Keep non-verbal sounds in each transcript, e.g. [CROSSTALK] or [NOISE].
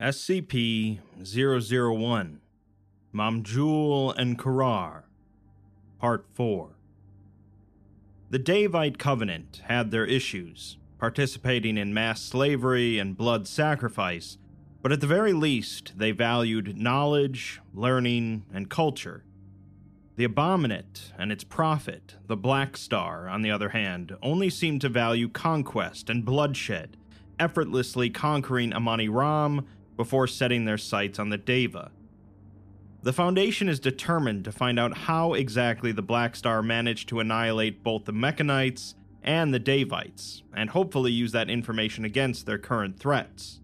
SCP 001 Mamjul and Korar, Part 4. The Daevite Covenant had their issues, participating in mass slavery and blood sacrifice, but at the very least, they valued knowledge, learning, and culture. The Abominate and its prophet, the Black Star, on the other hand, only seemed to value conquest and bloodshed, effortlessly conquering Amani Ram before setting their sights on the Deva. The Foundation is determined to find out how exactly the Black Star managed to annihilate both the Mekhanites and the Daevites, and hopefully use that information against their current threats.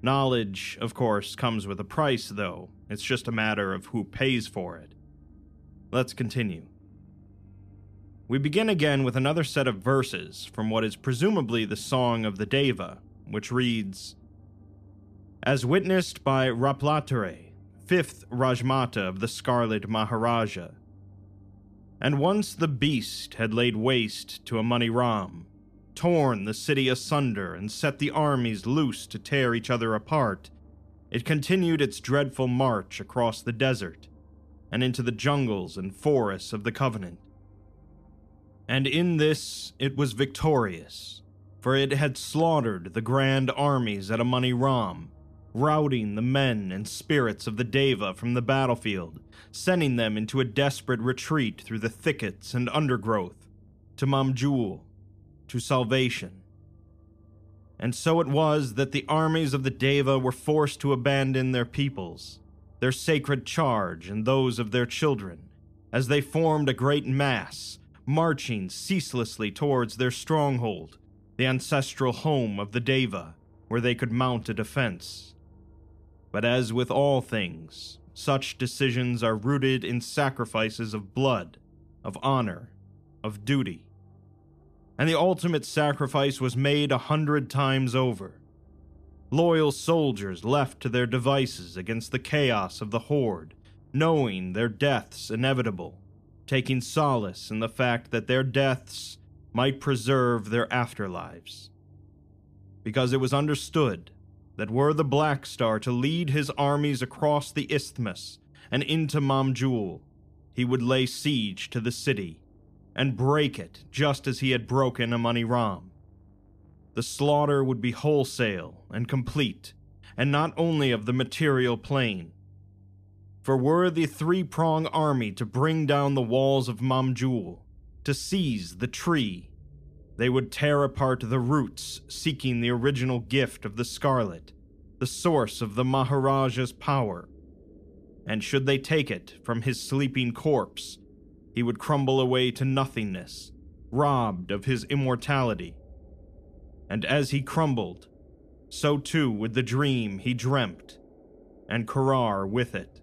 Knowledge, of course, comes with a price, though. It's just a matter of who pays for it. Let's continue. We begin again with another set of verses from what is presumably the Song of the Deva, which reads as witnessed by Raplatere, fifth Rajmata of the Scarlet Maharaja. And once the beast had laid waste to Amani Ram, torn the city asunder and set the armies loose to tear each other apart, it continued its dreadful march across the desert and into the jungles and forests of the Covenant. And in this it was victorious, for it had slaughtered the grand armies at Amani Ram routing the men and spirits of the Deva from the battlefield, sending them into a desperate retreat through the thickets and undergrowth, to Mamjul, to salvation. And so it was that the armies of the Deva were forced to abandon their peoples, their sacred charge, and those of their children, as they formed a great mass, marching ceaselessly towards their stronghold, the ancestral home of the Deva, where they could mount a defense. But as with all things, such decisions are rooted in sacrifices of blood, of honor, of duty. And the ultimate sacrifice was made a hundred times over. Loyal soldiers left to their devices against the chaos of the Horde, knowing their deaths inevitable, taking solace in the fact that their deaths might preserve their afterlives. Because it was understood that were the Black Star to lead his armies across the isthmus and into Mamjul, he would lay siege to the city and break it just as he had broken Amaniram. The slaughter would be wholesale and complete, and not only of the material plane. For were the three prong army to bring down the walls of Mamjul, to seize the tree they would tear apart the roots, seeking the original gift of the scarlet, the source of the Maharaja's power. And should they take it from his sleeping corpse, he would crumble away to nothingness, robbed of his immortality. And as he crumbled, so too would the dream he dreamt, and Korar with it.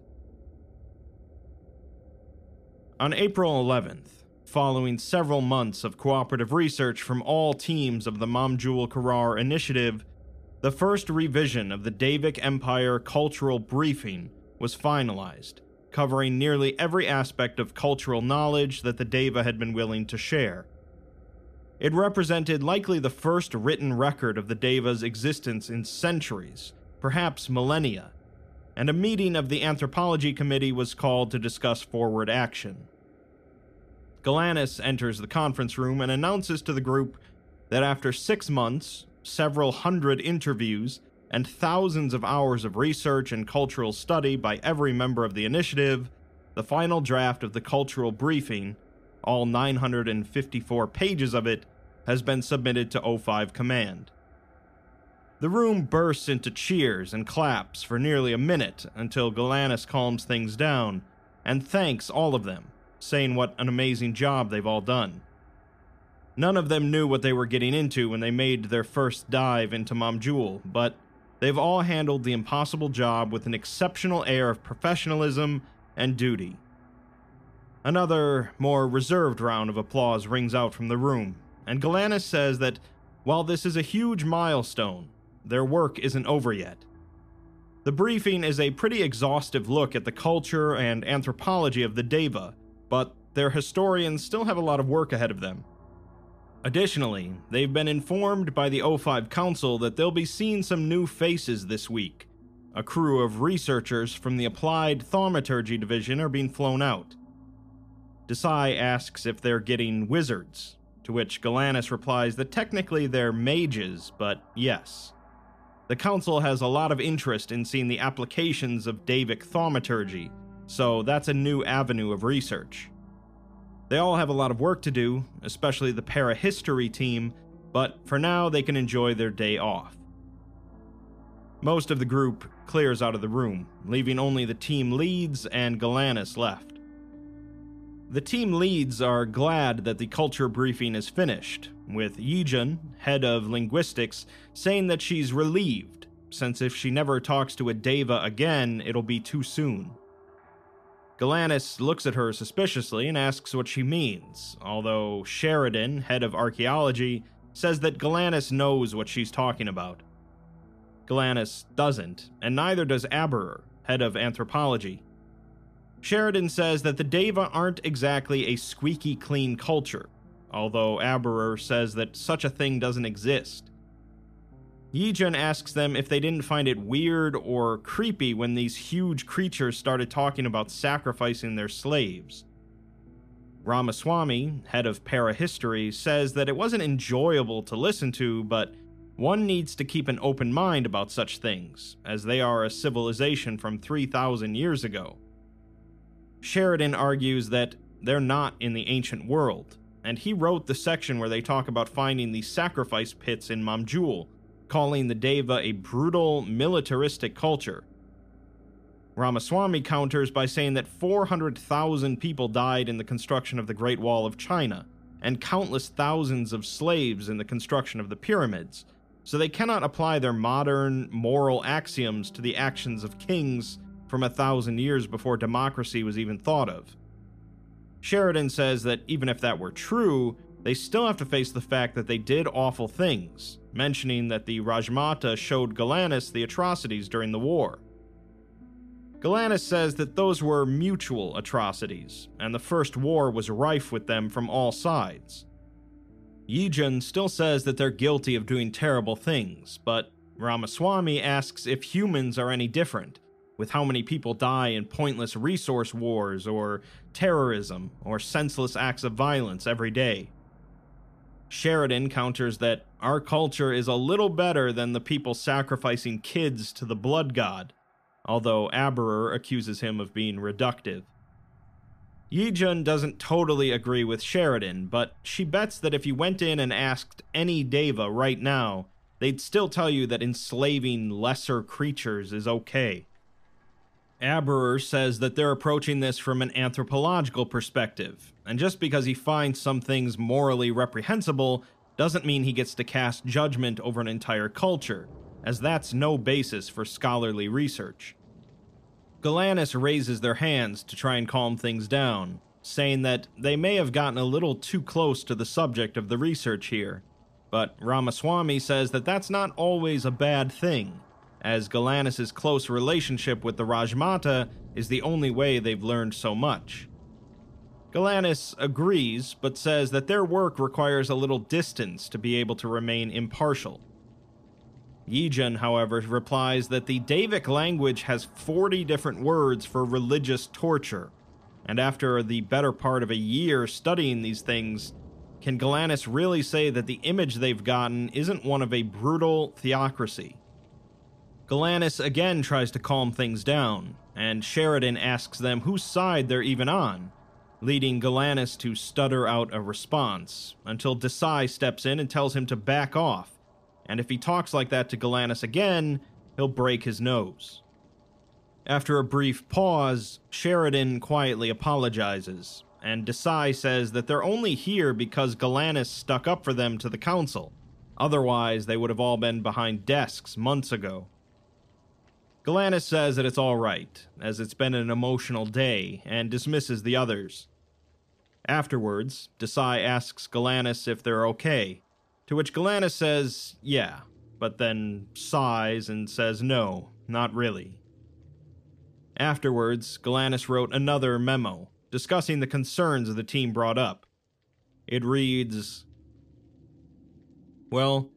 On April 11th, following several months of cooperative research from all teams of the Mamjul Korar initiative, the first revision of the Daevic Empire Cultural Briefing was finalized, covering nearly every aspect of cultural knowledge that the Deva had been willing to share. It represented likely the first written record of the Deva's existence in centuries, perhaps millennia, and a meeting of the Anthropology Committee was called to discuss forward action. Galanis enters the conference room and announces to the group that after six months, several hundred interviews, and thousands of hours of research and cultural study by every member of the initiative, the final draft of the cultural briefing, all 954 pages of it, has been submitted to O5 Command. The room bursts into cheers and claps for nearly a minute until Galanis calms things down and thanks all of them saying what an amazing job they've all done. None of them knew what they were getting into when they made their first dive into Mamjul, but they've all handled the impossible job with an exceptional air of professionalism and duty. Another, more reserved round of applause rings out from the room, and Galanis says that while this is a huge milestone, their work isn't over yet. The briefing is a pretty exhaustive look at the culture and anthropology of the Deva, but their historians still have a lot of work ahead of them. Additionally, they've been informed by the O5 Council that they'll be seeing some new faces this week, a crew of researchers from the Applied Thaumaturgy Division are being flown out. Desai asks if they're getting wizards, to which Galanis replies that technically they're mages, but yes. The Council has a lot of interest in seeing the applications of Daevic thaumaturgy, so that's a new avenue of research. They all have a lot of work to do, especially the parahistory team, but for now they can enjoy their day off. Most of the group clears out of the room, leaving only the team leads and Galanis left. The team leads are glad that the culture briefing is finished, with Yijun, head of linguistics, saying that she's relieved, since if she never talks to a Deva again, it'll be too soon. Galanis looks at her suspiciously and asks what she means, although Sheridan, head of archaeology, says that Galanis knows what she's talking about. Galanis doesn't, and neither does Aberer, head of anthropology. Sheridan says that the Deva aren't exactly a squeaky clean culture, although Aberer says that such a thing doesn't exist. Yijun asks them if they didn't find it weird or creepy when these huge creatures started talking about sacrificing their slaves. Ramaswamy, head of parahistory, says that it wasn't enjoyable to listen to, but one needs to keep an open mind about such things, as they are a civilization from 3,000 years ago. Sheridan argues that they're not in the ancient world, and he wrote the section where they talk about finding the sacrifice pits in Mamjul, calling the Deva a brutal, militaristic culture. Ramaswamy counters by saying that 400,000 people died in the construction of the Great Wall of China, and countless thousands of slaves in the construction of the pyramids, so they cannot apply their modern, moral axioms to the actions of kings from a thousand years before democracy was even thought of. Sheridan says that even if that were true, they still have to face the fact that they did awful things, mentioning that the Rajmata showed Galanis the atrocities during the war. Galanis says that those were mutual atrocities, and the First War was rife with them from all sides. Yijun still says that they're guilty of doing terrible things, but Ramaswamy asks if humans are any different, with how many people die in pointless resource wars or terrorism or senseless acts of violence every day. Sheridan counters that our culture is a little better than the people sacrificing kids to the blood god, although Aberer accuses him of being reductive. Yijun doesn't totally agree with Sheridan, but she bets that if you went in and asked any Deva right now, they'd still tell you that enslaving lesser creatures is okay. Aberer says that they're approaching this from an anthropological perspective, and just because he finds some things morally reprehensible doesn't mean he gets to cast judgment over an entire culture, as that's no basis for scholarly research. Galanis raises their hands to try and calm things down, saying that they may have gotten a little too close to the subject of the research here, but Ramaswamy says that that's not always a bad thing as Galanis' close relationship with the Rajmata is the only way they've learned so much. Galanis agrees, but says that their work requires a little distance to be able to remain impartial. Yijun, however, replies that the Daevic language has 40 different words for religious torture, and after the better part of a year studying these things, can Galanis really say that the image they've gotten isn't one of a brutal theocracy? Galanis again tries to calm things down, and Sheridan asks them whose side they're even on, leading Galanis to stutter out a response, until Desai steps in and tells him to back off, and if he talks like that to Galanis again, he'll break his nose. After a brief pause, Sheridan quietly apologizes, and Desai says that they're only here because Galanis stuck up for them to the council. Otherwise, they would have all been behind desks months ago. Galanis says that it's alright, as it's been an emotional day, and dismisses the others. Afterwards, Desai asks Galanis if they're okay, to which Galanis says, yeah, but then sighs and says no, not really. Afterwards, Galanis wrote another memo, discussing the concerns the team brought up. It reads Well,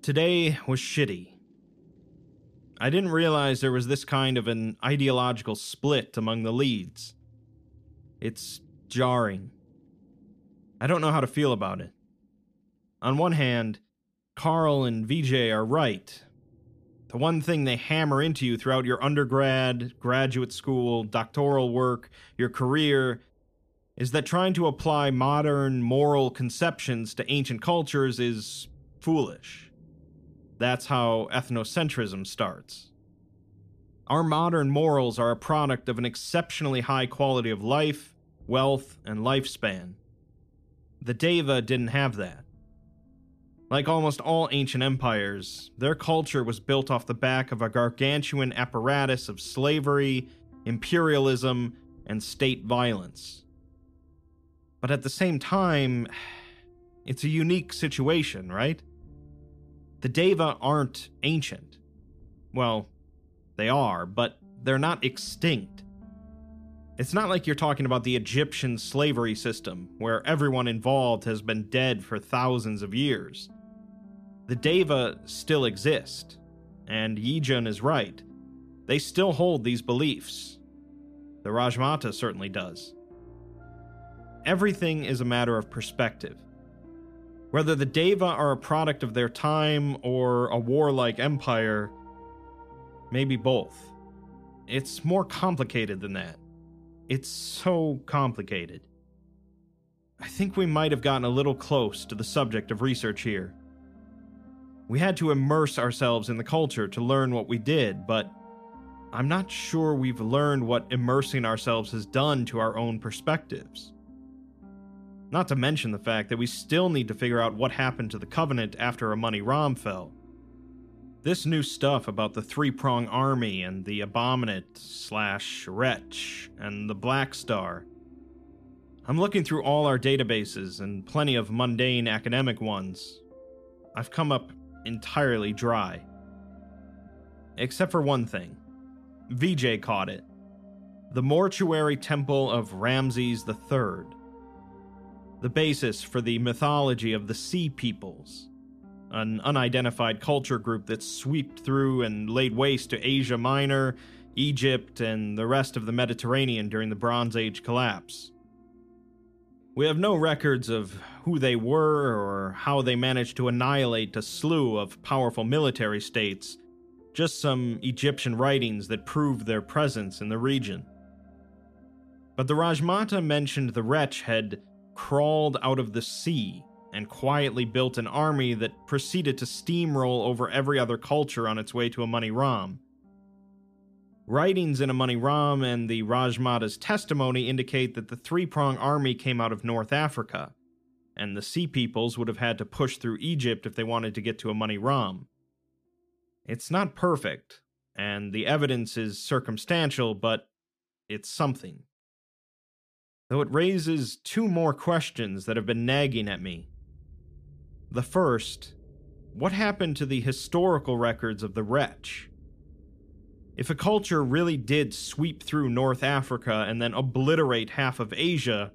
today was shitty. I didn't realize there was this kind of an ideological split among the leads. It's jarring. I don't know how to feel about it. On one hand, Carl and Vijay are right. The one thing they hammer into you throughout your undergrad, graduate school, doctoral work, your career, is that trying to apply modern moral conceptions to ancient cultures is foolish. That's how ethnocentrism starts. Our modern morals are a product of an exceptionally high quality of life, wealth, and lifespan. The Deva didn't have that. Like almost all ancient empires, their culture was built off the back of a gargantuan apparatus of slavery, imperialism, and state violence. But at the same time, [SIGHS] it's a unique situation, right? The Deva aren't ancient. Well, they are, but they're not extinct. It's not like you're talking about the Egyptian slavery system, where everyone involved has been dead for thousands of years. The Deva still exist, and Yijun is right. They still hold these beliefs. The Rajmata certainly does. Everything is a matter of perspective. Whether the Deva are a product of their time or a warlike empire, maybe both. It's more complicated than that. It's so complicated. I think we might have gotten a little close to the subject of research here. We had to immerse ourselves in the culture to learn what we did, but I'm not sure we've learned what immersing ourselves has done to our own perspectives. Not to mention the fact that we still need to figure out what happened to the Covenant after Amani Ram fell. This new stuff about the three prong army and the Abominate slash Wretch and the Black Star. I'm looking through all our databases and plenty of mundane academic ones. I've come up entirely dry. Except for one thing VJ caught it the mortuary temple of Ramses III the basis for the mythology of the Sea Peoples, an unidentified culture group that swept through and laid waste to Asia Minor, Egypt, and the rest of the Mediterranean during the Bronze Age collapse. We have no records of who they were or how they managed to annihilate a slew of powerful military states, just some Egyptian writings that prove their presence in the region. But the Rajmata mentioned the wretch had crawled out of the sea and quietly built an army that proceeded to steamroll over every other culture on its way to Amani Ram. Writings in Amani Ram and the Rajmata's testimony indicate that the three prong army came out of North Africa, and the Sea Peoples would have had to push through Egypt if they wanted to get to Amani Ram. It's not perfect, and the evidence is circumstantial, but it's something though it raises two more questions that have been nagging at me. The first what happened to the historical records of the wretch? If a culture really did sweep through North Africa and then obliterate half of Asia,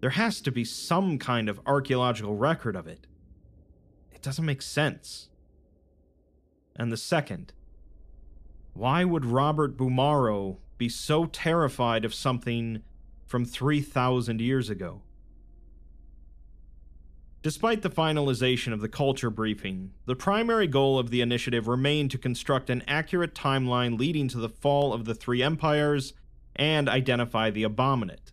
there has to be some kind of archaeological record of it. It doesn't make sense. And the second, why would Robert Bumaro be so terrified of something from 3,000 years ago. Despite the finalization of the culture briefing, the primary goal of the initiative remained to construct an accurate timeline leading to the fall of the three empires and identify the abominate.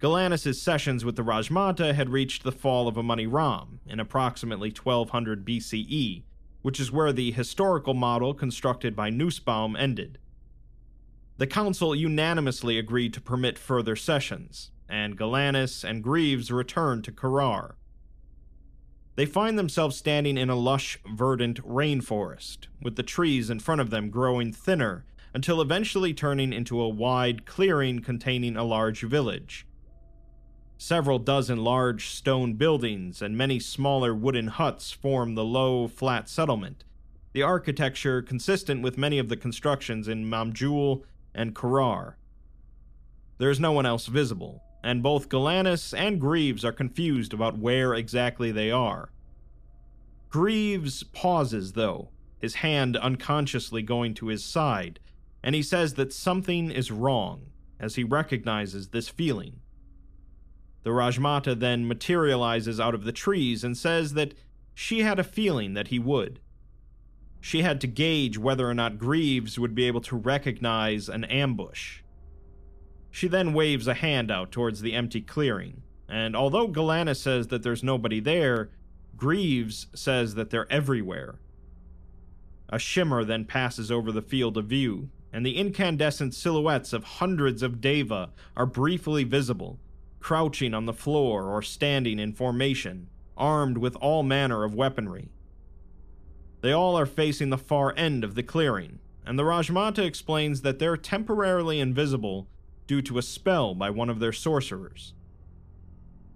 Galanis' sessions with the Rajmata had reached the fall of Amani Ram in approximately 1200 BCE, which is where the historical model constructed by Nussbaum ended. The council unanimously agreed to permit further sessions, and Galanis and Greaves returned to Korar. They find themselves standing in a lush, verdant rainforest, with the trees in front of them growing thinner until eventually turning into a wide clearing containing a large village. Several dozen large stone buildings and many smaller wooden huts form the low, flat settlement, the architecture consistent with many of the constructions in Mamjul and Korar. There is no one else visible, and both Galanis and Greaves are confused about where exactly they are. Greaves pauses, though, his hand unconsciously going to his side, and he says that something is wrong as he recognizes this feeling. The Rajmata then materializes out of the trees and says that she had a feeling that he would. She had to gauge whether or not Greaves would be able to recognize an ambush. She then waves a hand out towards the empty clearing, and although Galanis says that there's nobody there, Greaves says that they're everywhere. A shimmer then passes over the field of view, and the incandescent silhouettes of hundreds of Deva are briefly visible, crouching on the floor or standing in formation, armed with all manner of weaponry. They all are facing the far end of the clearing, and the Rajmata explains that they're temporarily invisible due to a spell by one of their sorcerers.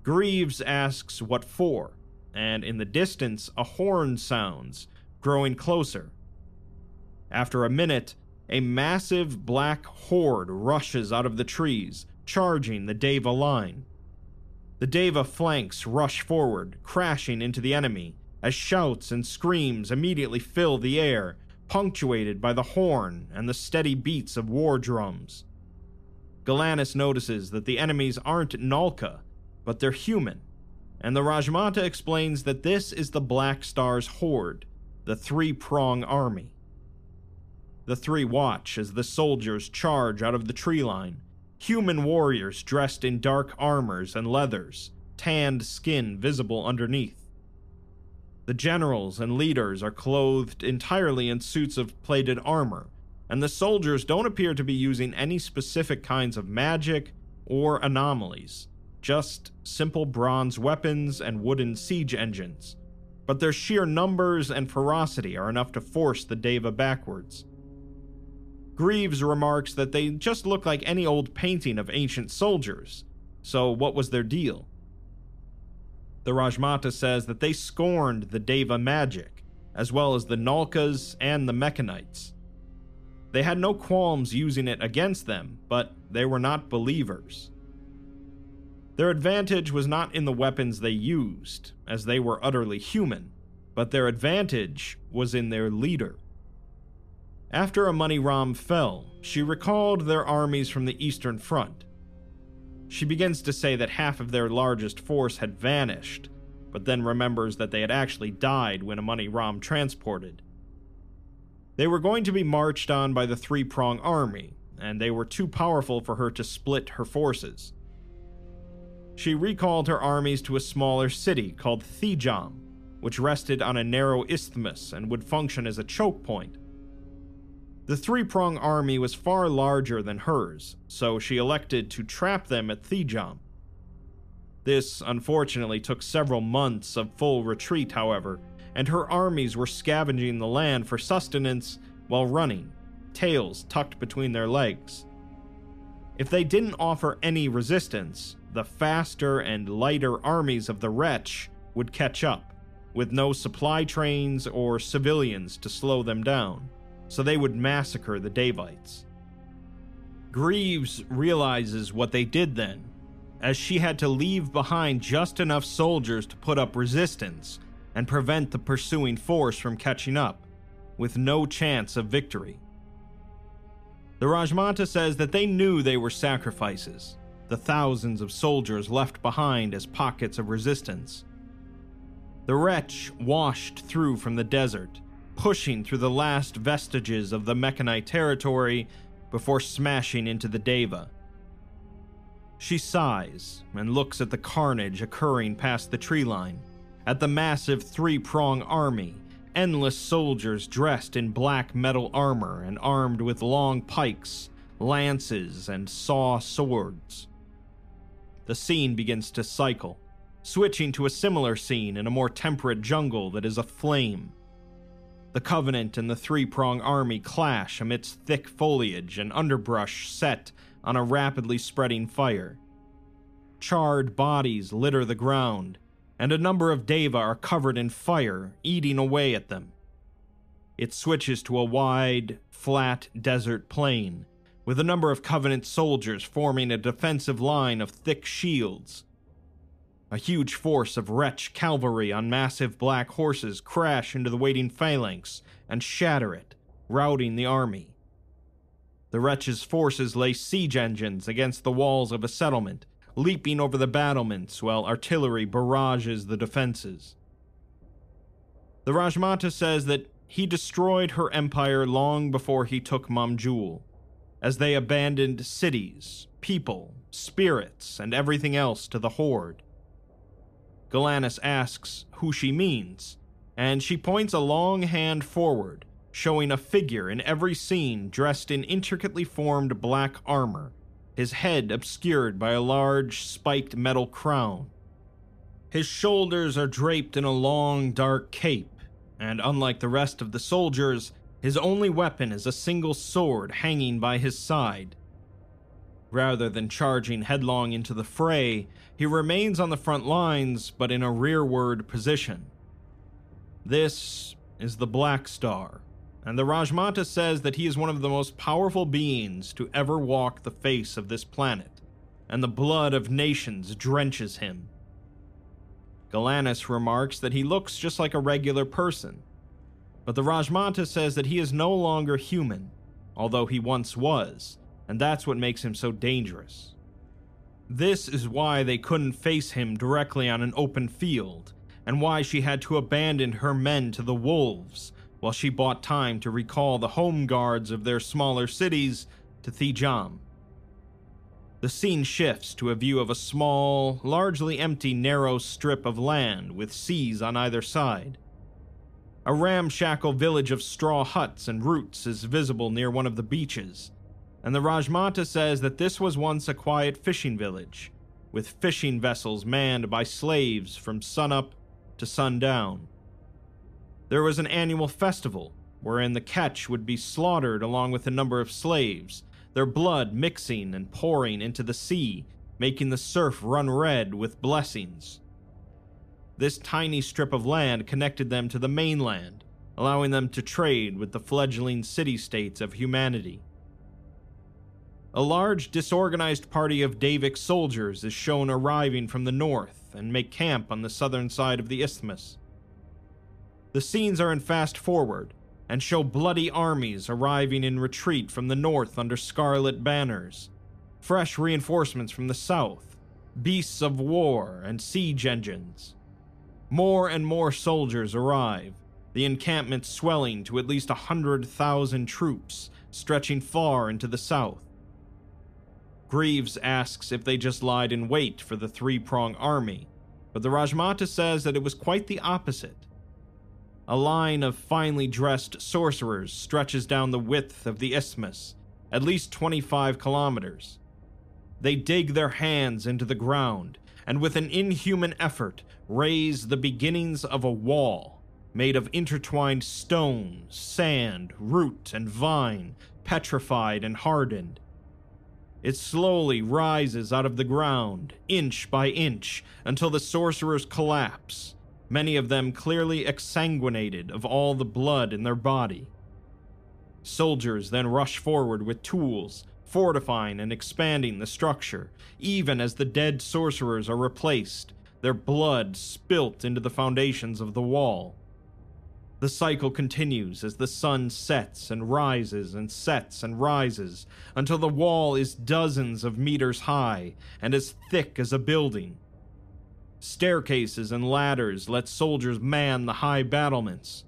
Greaves asks what for, and in the distance a horn sounds, growing closer. After a minute, a massive black horde rushes out of the trees, charging the Deva line. The Deva flanks rush forward, crashing into the enemy, as shouts and screams immediately fill the air, punctuated by the horn and the steady beats of war drums. Galanis notices that the enemies aren't Nalka, but they're human, and the Rajmata explains that this is the Black Star's horde, the three prong army. The three watch as the soldiers charge out of the tree line, human warriors dressed in dark armors and leathers, tanned skin visible underneath. The generals and leaders are clothed entirely in suits of plated armor, and the soldiers don't appear to be using any specific kinds of magic or anomalies, just simple bronze weapons and wooden siege engines. But their sheer numbers and ferocity are enough to force the Deva backwards. Greaves remarks that they just look like any old painting of ancient soldiers, so what was their deal? The Rajmata says that they scorned the Deva magic, as well as the Nalkas and the Mekhanites. They had no qualms using it against them, but they were not believers. Their advantage was not in the weapons they used, as they were utterly human, but their advantage was in their leader. After Amani Ram fell, she recalled their armies from the Eastern Front. She begins to say that half of their largest force had vanished, but then remembers that they had actually died when Amani Ram transported. They were going to be marched on by the three prong army, and they were too powerful for her to split her forces. She recalled her armies to a smaller city called Thijam, which rested on a narrow isthmus and would function as a choke point. The three prong army was far larger than hers, so she elected to trap them at Thijam. This unfortunately took several months of full retreat, however, and her armies were scavenging the land for sustenance while running, tails tucked between their legs. If they didn't offer any resistance, the faster and lighter armies of the wretch would catch up, with no supply trains or civilians to slow them down, so they would massacre the Daevites. Greaves realizes what they did then, as she had to leave behind just enough soldiers to put up resistance and prevent the pursuing force from catching up, with no chance of victory. The Rajmata says that they knew they were sacrifices, the thousands of soldiers left behind as pockets of resistance. The wretch washed through from the desert, pushing through the last vestiges of the Mekhanite territory before smashing into the Deva. She sighs and looks at the carnage occurring past the tree line at the massive three prong army, endless soldiers dressed in black metal armor and armed with long pikes, lances, and saw swords. The scene begins to cycle, switching to a similar scene in a more temperate jungle that is aflame. The Covenant and the three prong army clash amidst thick foliage and underbrush set on a rapidly spreading fire. Charred bodies litter the ground, and a number of Deva are covered in fire, eating away at them. It switches to a wide, flat desert plain, with a number of Covenant soldiers forming a defensive line of thick shields. A huge force of wretch cavalry on massive black horses crash into the waiting phalanx and shatter it, routing the army. The wretch's forces lay siege engines against the walls of a settlement, leaping over the battlements while artillery barrages the defenses. The Rajmata says that he destroyed her empire long before he took Mamjul, as they abandoned cities, people, spirits, and everything else to the Horde. Galanis asks who she means, and she points a long hand forward, showing a figure in every scene dressed in intricately formed black armor, his head obscured by a large spiked metal crown. His shoulders are draped in a long dark cape, and unlike the rest of the soldiers, his only weapon is a single sword hanging by his side, Rather than charging headlong into the fray, he remains on the front lines but in a rearward position. This is the Black Star, and the Rajmata says that he is one of the most powerful beings to ever walk the face of this planet, and the blood of nations drenches him. Galanis remarks that he looks just like a regular person, but the Rajmata says that he is no longer human, although he once was and that's what makes him so dangerous. This is why they couldn't face him directly on an open field, and why she had to abandon her men to the wolves while she bought time to recall the home guards of their smaller cities to Thijam. The scene shifts to a view of a small, largely empty, narrow strip of land with seas on either side. A ramshackle village of straw huts and roots is visible near one of the beaches, and the Rajmata says that this was once a quiet fishing village, with fishing vessels manned by slaves from sunup to sundown. There was an annual festival wherein the catch would be slaughtered along with a number of slaves, their blood mixing and pouring into the sea, making the surf run red with blessings. This tiny strip of land connected them to the mainland, allowing them to trade with the fledgling city states of humanity. A large, disorganized party of Daevic soldiers is shown arriving from the north and make camp on the southern side of the isthmus. The scenes are in fast forward and show bloody armies arriving in retreat from the north under scarlet banners, fresh reinforcements from the south, beasts of war, and siege engines. More and more soldiers arrive, the encampment swelling to at least a hundred thousand troops, stretching far into the south. Greaves asks if they just lied in wait for the three prong army, but the Rajmata says that it was quite the opposite. A line of finely dressed sorcerers stretches down the width of the isthmus, at least 25 kilometers. They dig their hands into the ground and, with an inhuman effort, raise the beginnings of a wall made of intertwined stone, sand, root, and vine, petrified and hardened. It slowly rises out of the ground, inch by inch, until the sorcerers collapse, many of them clearly exsanguinated of all the blood in their body. Soldiers then rush forward with tools, fortifying and expanding the structure, even as the dead sorcerers are replaced, their blood spilt into the foundations of the wall. The cycle continues as the sun sets and rises and sets and rises until the wall is dozens of meters high and as thick as a building. Staircases and ladders let soldiers man the high battlements.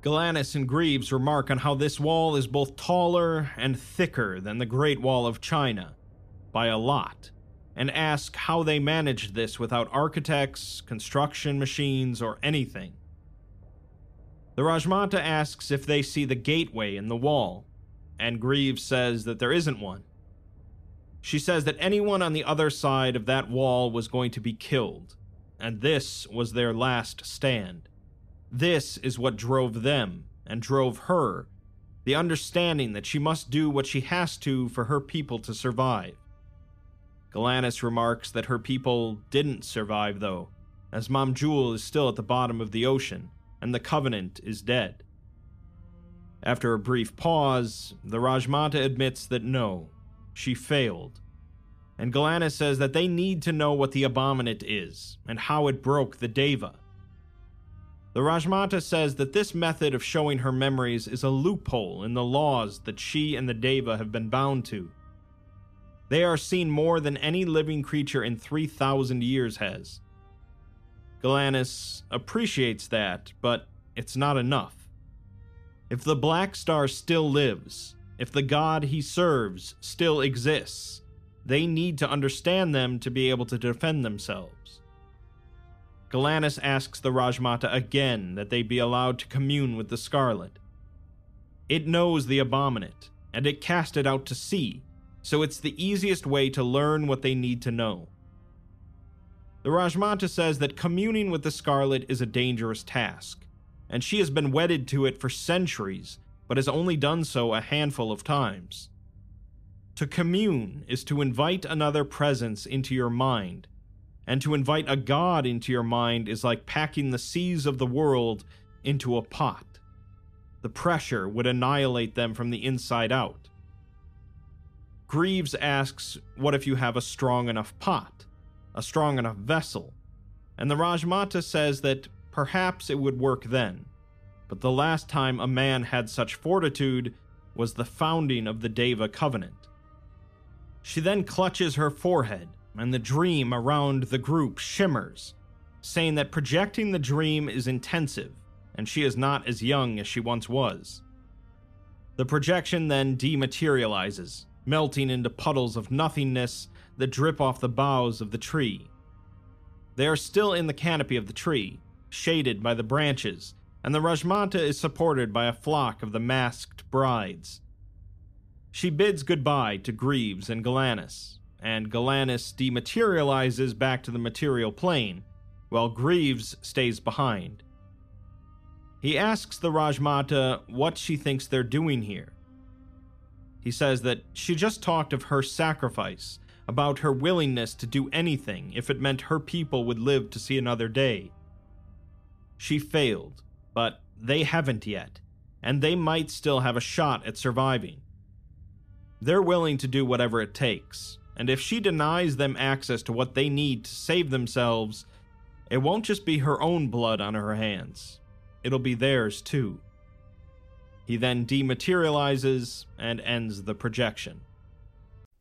Galanis and Greaves remark on how this wall is both taller and thicker than the Great Wall of China, by a lot, and ask how they managed this without architects, construction machines, or anything. The Rajmata asks if they see the gateway in the wall, and Greaves says that there isn't one. She says that anyone on the other side of that wall was going to be killed, and this was their last stand. This is what drove them, and drove her, the understanding that she must do what she has to for her people to survive. Galanis remarks that her people didn't survive, though, as Mamjul is still at the bottom of the ocean, and the Covenant is dead. After a brief pause, the Rajmata admits that no, she failed. and Galanis says that they need to know what the Abominate is and how it broke the Deva. The Rajmata says that this method of showing her memories is a loophole in the laws that she and the Deva have been bound to. They are seen more than any living creature in 3,000 years has. Galanis appreciates that, but it's not enough. If the Black Star still lives, if the god he serves still exists, they need to understand them to be able to defend themselves. Galanis asks the Rajmata again that they be allowed to commune with the Scarlet. It knows the Abominate, and it cast it out to sea, so it's the easiest way to learn what they need to know. The Rajmata says that communing with the Scarlet is a dangerous task, and she has been wedded to it for centuries, but has only done so a handful of times. To commune is to invite another presence into your mind, and to invite a god into your mind is like packing the seas of the world into a pot. The pressure would annihilate them from the inside out. Greaves asks, What if you have a strong enough pot? A strong enough vessel, and the Rajmata says that perhaps it would work then. But the last time a man had such fortitude was the founding of the Deva covenant. She then clutches her forehead, and the dream around the group shimmers, saying that projecting the dream is intensive, and she is not as young as she once was. The projection then dematerializes, melting into puddles of nothingness that drip off the boughs of the tree. They are still in the canopy of the tree, shaded by the branches, and the Rajmata is supported by a flock of the masked brides. She bids goodbye to Greaves and Galanis, and Galanis dematerializes back to the material plane, while Greaves stays behind. He asks the Rajmata what she thinks they're doing here. He says that she just talked of her sacrifice about her willingness to do anything if it meant her people would live to see another day. She failed, but they haven't yet, and they might still have a shot at surviving. They're willing to do whatever it takes, and if she denies them access to what they need to save themselves, it won't just be her own blood on her hands, it'll be theirs too. He then dematerializes and ends the projection.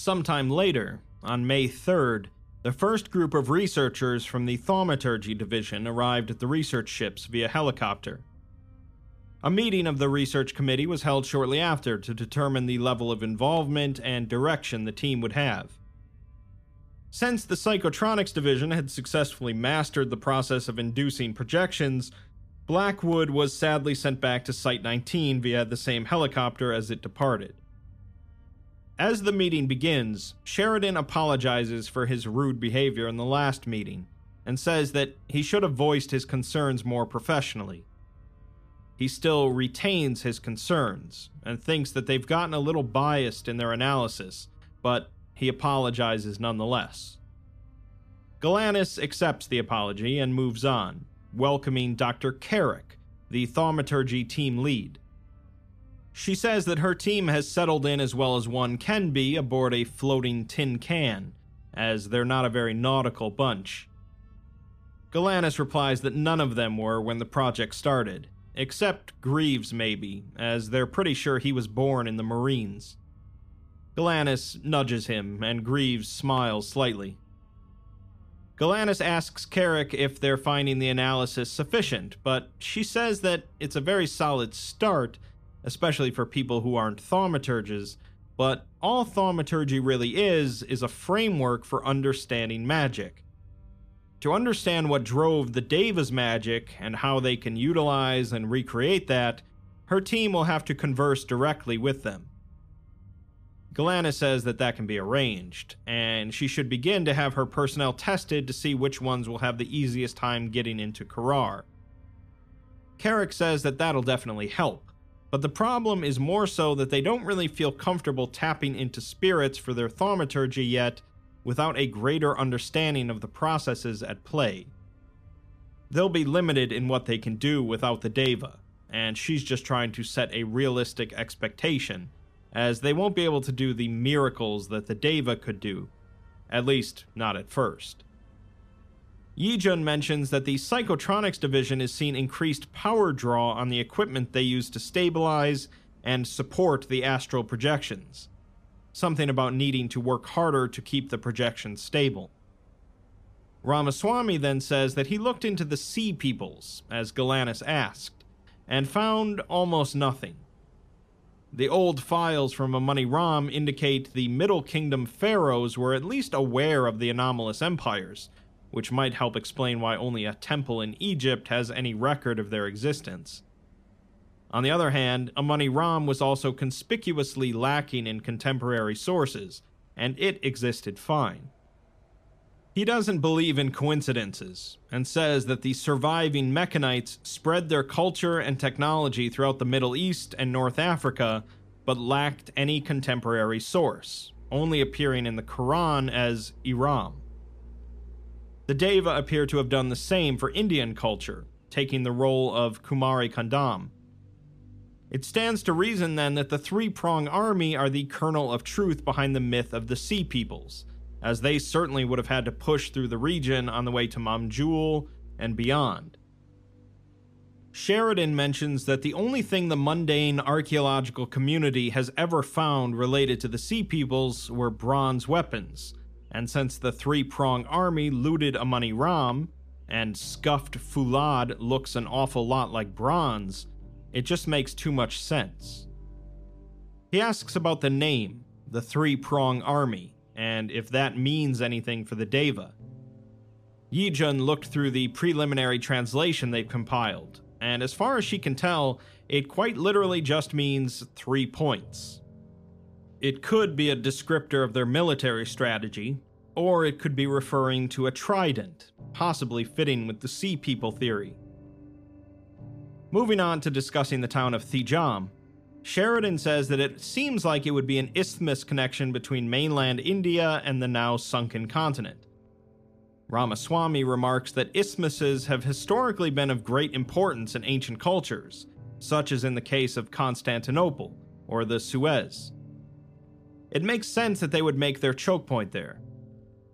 Sometime later, on May 3rd, the first group of researchers from the Thaumaturgy Division arrived at the research ships via helicopter. A meeting of the research committee was held shortly after to determine the level of involvement and direction the team would have. Since the Psychotronics Division had successfully mastered the process of inducing projections, Blackwood was sadly sent back to Site 19 via the same helicopter as it departed. As the meeting begins, Sheridan apologizes for his rude behavior in the last meeting and says that he should have voiced his concerns more professionally. He still retains his concerns and thinks that they've gotten a little biased in their analysis, but he apologizes nonetheless. Galanis accepts the apology and moves on, welcoming Dr. Carrick, the thaumaturgy team lead. She says that her team has settled in as well as one can be aboard a floating tin can, as they're not a very nautical bunch. Galanis replies that none of them were when the project started, except Greaves, maybe, as they're pretty sure he was born in the Marines. Galanis nudges him, and Greaves smiles slightly. Galanis asks Carrick if they're finding the analysis sufficient, but she says that it's a very solid start especially for people who aren't thaumaturges, but all thaumaturgy really is is a framework for understanding magic. To understand what drove the Deva's magic and how they can utilize and recreate that, her team will have to converse directly with them. Galanis says that that can be arranged, and she should begin to have her personnel tested to see which ones will have the easiest time getting into Korar. Carrick says that that'll definitely help, but the problem is more so that they don't really feel comfortable tapping into spirits for their thaumaturgy yet without a greater understanding of the processes at play. They'll be limited in what they can do without the Deva, and she's just trying to set a realistic expectation, as they won't be able to do the miracles that the Deva could do, at least not at first. Yijun mentions that the Psychotronics division is seeing increased power draw on the equipment they use to stabilize and support the astral projections, something about needing to work harder to keep the projections stable. Ramaswamy then says that he looked into the Sea Peoples, as Galanis asked, and found almost nothing. The old files from Amani Ram indicate the Middle Kingdom pharaohs were at least aware of the anomalous empires, which might help explain why only a temple in Egypt has any record of their existence. On the other hand, Amani Ram was also conspicuously lacking in contemporary sources, and it existed fine. He doesn't believe in coincidences, and says that the surviving Mekhanites spread their culture and technology throughout the Middle East and North Africa, but lacked any contemporary source, only appearing in the Quran as Iram. The Deva appear to have done the same for Indian culture, taking the role of Kumari Kandam. It stands to reason then that the three prong army are the kernel of truth behind the myth of the Sea Peoples, as they certainly would have had to push through the region on the way to Mamjul and beyond. Sheridan mentions that the only thing the mundane archaeological community has ever found related to the Sea Peoples were bronze weapons, and since the three prong army looted Amani Ram, and scuffed Fulad looks an awful lot like bronze, it just makes too much sense. He asks about the name, the three prong army, and if that means anything for the Deva. Yijun looked through the preliminary translation they've compiled, and as far as she can tell, it quite literally just means three points. It could be a descriptor of their military strategy, or it could be referring to a trident, possibly fitting with the Sea People theory. Moving on to discussing the town of Thijam, Sheridan says that it seems like it would be an isthmus connection between mainland India and the now sunken continent. Ramaswamy remarks that isthmuses have historically been of great importance in ancient cultures, such as in the case of Constantinople or the Suez. It makes sense that they would make their choke point there.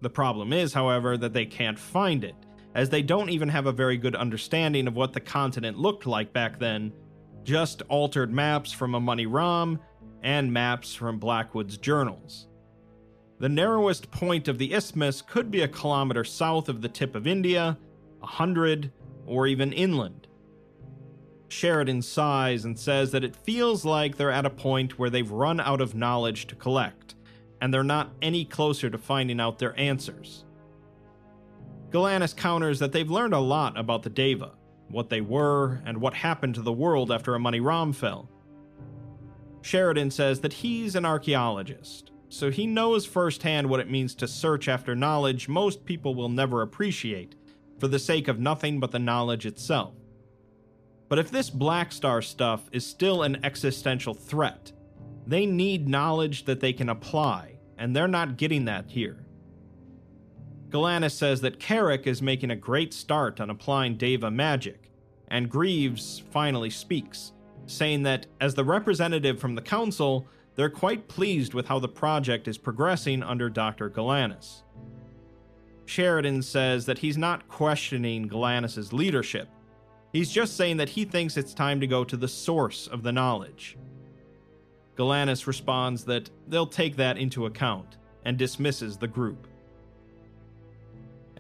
The problem is, however, that they can't find it, as they don't even have a very good understanding of what the continent looked like back then, just altered maps from Amani Ram and maps from Blackwood's journals. The narrowest point of the isthmus could be a kilometer south of the tip of India, a hundred, or even inland. Sheridan sighs and says that it feels like they're at a point where they've run out of knowledge to collect, and they're not any closer to finding out their answers. Galanis counters that they've learned a lot about the Deva, what they were, and what happened to the world after Amani Ram fell. Sheridan says that he's an archaeologist, so he knows firsthand what it means to search after knowledge most people will never appreciate, for the sake of nothing but the knowledge itself. But if this Black Star stuff is still an existential threat, they need knowledge that they can apply, and they're not getting that here. Galanis says that Carrick is making a great start on applying Deva magic, and Greaves finally speaks, saying that as the representative from the council, they're quite pleased with how the project is progressing under Dr. Galanis. Sheridan says that he's not questioning Galanis' leadership. He's just saying that he thinks it's time to go to the source of the knowledge. Galanis responds that they'll take that into account and dismisses the group.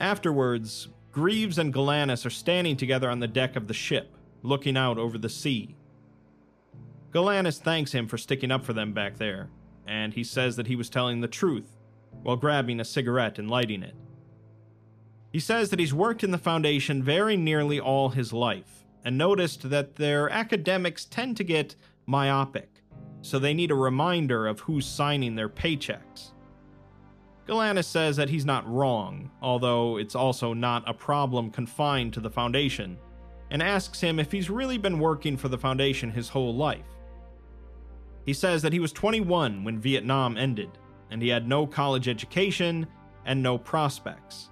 Afterwards, Greaves and Galanis are standing together on the deck of the ship, looking out over the sea. Galanis thanks him for sticking up for them back there, and he says that he was telling the truth while grabbing a cigarette and lighting it. He says that he's worked in the Foundation very nearly all his life and noticed that their academics tend to get myopic, so they need a reminder of who's signing their paychecks. Galanis says that he's not wrong, although it's also not a problem confined to the Foundation, and asks him if he's really been working for the Foundation his whole life. He says that he was 21 when Vietnam ended, and he had no college education and no prospects.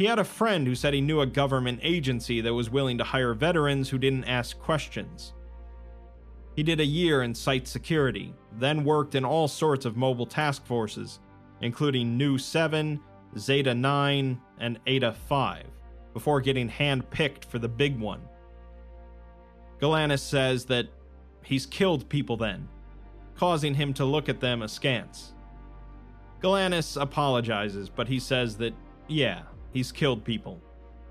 He had a friend who said he knew a government agency that was willing to hire veterans who didn't ask questions. He did a year in site security, then worked in all sorts of mobile task forces, including Nu 7, Zeta 9, and Eta 5, before getting hand picked for the big one. Galanis says that he's killed people then, causing him to look at them askance. Galanis apologizes, but he says that, yeah, he's killed people.